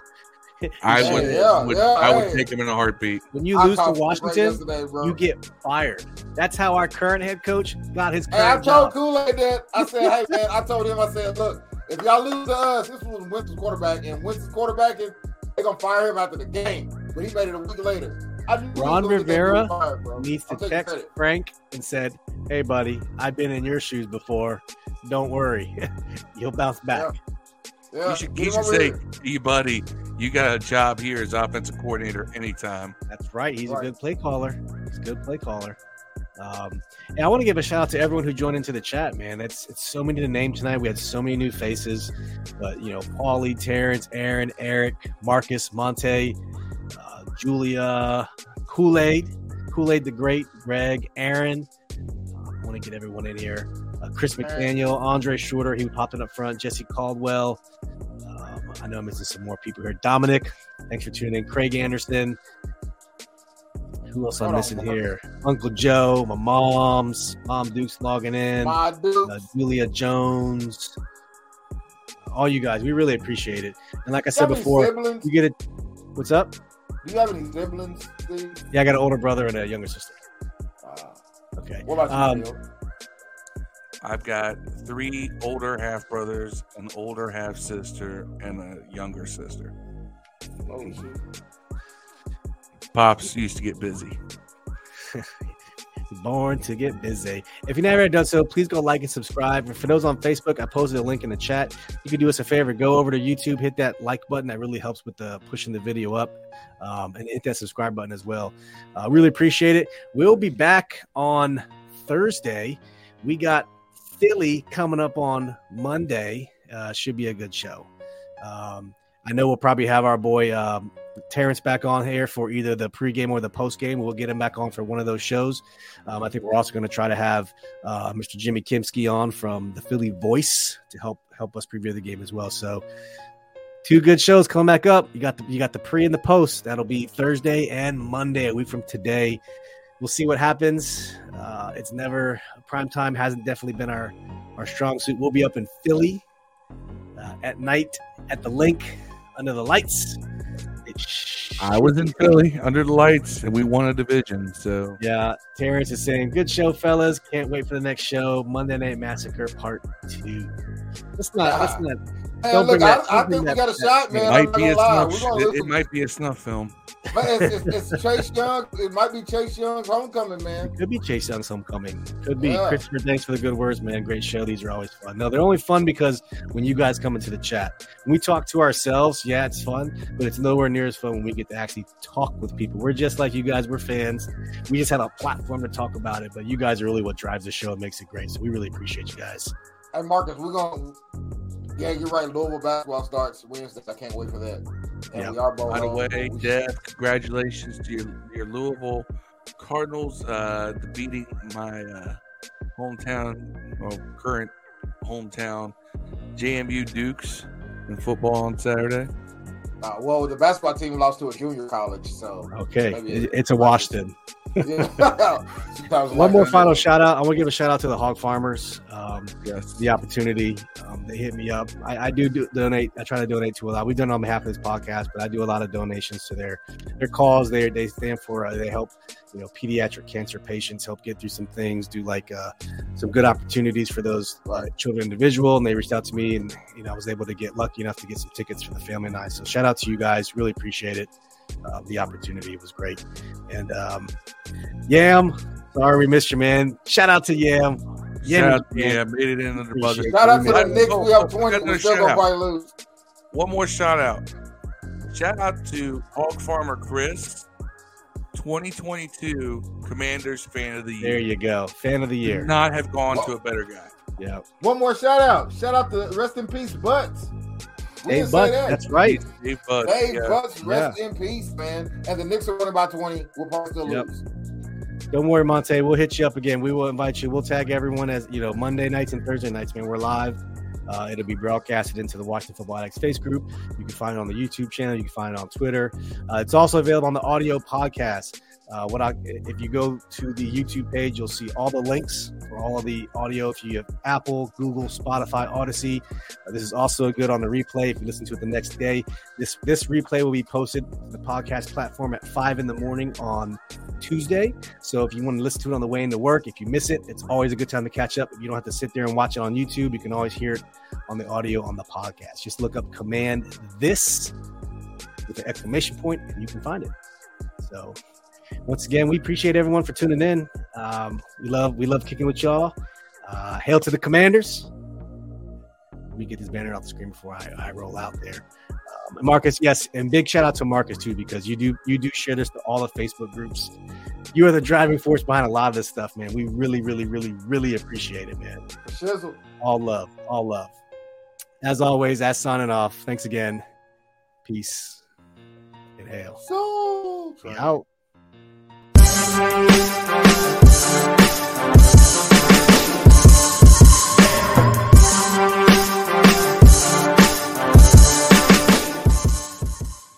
I Yeah, would, yeah, would yeah, I would take him in a heartbeat. When you I lose to Washington, you get fired. That's how our current head coach got his Hey, I current told job. Kool Aid that. I [laughs] said, hey man, I told him, I said, look, if y'all lose to us, this was Winston's quarterback, and Winston's quarterbacking, they're gonna fire him after the game. But he made it a week later. I knew Ron gonna get that Rivera fired. Needs to I'm text credit. Frank and said, "Hey, buddy, I've been in your shoes before. Don't worry, [laughs] you'll bounce back." Yeah, you should, get you should say, here. "Hey, buddy, you got a job here as offensive coordinator anytime." That's right. He's Right. a good play caller. He's a good play caller. Um, and I want to give a shout out to everyone who joined into the chat, man. It's it's so many to name tonight. We had so many new faces, but you know, Paulie, Terrence, Aaron, Eric, Marcus, Monte, uh, Julia, Kool Aid, Kool Aid the Great, Greg, Aaron. I want to get everyone in here. Uh, Chris McDaniel, Andre Shorter, he popped it up front. Jesse Caldwell. Um, I know I'm missing some more people here. Dominic, thanks for tuning in. Craig Anderson. Who else I'm missing here? Uncle Joe, my mom's mom Duke's logging in. My dude. Uh, Julia Jones. All you guys, we really appreciate it. And like I said before, siblings? you get it. What's up? Do you have any siblings? Steve? Yeah, I got an older brother and a younger sister. Uh, Okay. what about you? Um, I've got three older half brothers, an older half sister, and a younger sister. Oh, shit. Pops used to get busy. [laughs] Born to get busy. If you've never done so, please go like and subscribe. And for those on Facebook, I posted a link in the chat. You can do us a favor, go over to YouTube, hit that like button. That really helps with the pushing the video up, um, and hit that subscribe button as well. Uh, really appreciate it. We'll be back on Thursday. We got Philly coming up on Monday. Uh, should be a good show. Um, I know we'll probably have our boy um, Terrence back on here for either the pregame or the postgame. We'll get him back on for one of those shows. Um, I think we're also going to try to have uh, Mr. Jimmy Kempski on from the Philly Voice to help help us preview the game as well. So, two good shows coming back up. You got the you got the pre and the post. That'll be Thursday and Monday, a week from today. We'll see what happens. Uh, it's never prime time hasn't definitely been our our strong suit. We'll be up in Philly uh, at night at the link under the lights. I was in Philly under the lights, and we won a division. So Yeah, Terrence is saying, "Good show, fellas. Can't wait for the next show, Monday Night Massacre Part 2. Let's not. Let's ah. not. Man, Don't look, bring I, that- I don't think we got a shot, man. I'm might be a lie. snuff. It, it might be a snuff film. Man, it's, it's, it's Chase Young. It might be Chase Young's homecoming, man. It Could be Chase Young's homecoming. Could be Yeah. Christopher. Thanks for the good words, man. Great show. These are always fun. No, they're only fun because when you guys come into the chat, when we talk to ourselves, yeah, it's fun, but it's nowhere near as fun when we get to actually talk with people. We're just like you guys. We're fans. We just have a platform to talk about it, but you guys are really what drives the show and makes it great. So we really appreciate you guys. Hey, Marcus, we're gonna. Yeah, you're right. Louisville basketball starts Wednesday. I can't wait for that. And Yeah. we are both. By the way, We- Deb, congratulations to your, your Louisville Cardinals uh, beating my uh, hometown or current hometown JMU Dukes in football on Saturday. Uh, well, the basketball team lost to a junior college, so Okay, Maybe it- it- it's a wash then. [laughs] [laughs] One like more final shout out. I want to give a shout out to the hog farmers. Um, Yes. the opportunity. Um, they hit me up. I, I do, do donate. I try to donate to a lot. We've done it on behalf of this podcast, but I do a lot of donations to their their cause. They they stand for. Uh, they help you know pediatric cancer patients help get through some things. Do like uh, some good opportunities for those uh, children individual. And they reached out to me, and you know I was able to get lucky enough to get some tickets for the family and I. So shout out to you guys. Really appreciate it. Uh, the opportunity was great. And um, Yam, sorry we missed you, man. Shout out to Yam. Shout out, yeah, made it in under the buzzer. Shout out to the Knicks. oh, We have oh, 20. got We still shout gonna probably lose. One more shout out. Shout out to Hog Farmer Chris, 2022 Commanders Fan of the Year. There you go. Fan of the Could year. Not have gone to a better guy. Yeah. One more shout out. Shout out to Rest in Peace Butts. We Hey, didn't but that. that's right. Dave Budd, Hey, yeah. Butts, rest in peace, man. And the Knicks are winning by 20. We'll probably still Yep. lose. Don't worry, Monte. We'll hit you up again. We will invite you. We'll tag everyone as you know Monday nights and Thursday nights, man. We're live. Uh, it'll be broadcasted into the Washington Football Addicts face group. You can find it on the YouTube channel. You can find it on Twitter. Uh, it's also available on the audio podcast. Uh, what I, if you go to the YouTube page, you'll see all the links for all of the audio. If you have Apple, Google, Spotify, Odyssey, uh, this is also good on the replay. If you listen to it the next day, this this replay will be posted to the podcast platform at five in the morning on Tuesday. So if you want to listen to it on the way into work, if you miss it, it's always a good time to catch up. If you don't have to sit there and watch it on YouTube, you can always hear it on the audio on the podcast. Just look up command this with an exclamation point and you can find it. So once again, we appreciate everyone for tuning in. Um, we love we love kicking with y'all. Uh, hail to the commanders. Let me get this banner off the screen before I, I roll out there. Um, Marcus, yes, and big shout out to Marcus too because you do you do share this to all the Facebook groups. You are the driving force behind a lot of this stuff, man. We really, really, really, really appreciate it, man. Shizzle. All love, all love. As always, as signing off. Thanks again. Peace and hail. So. Out. Música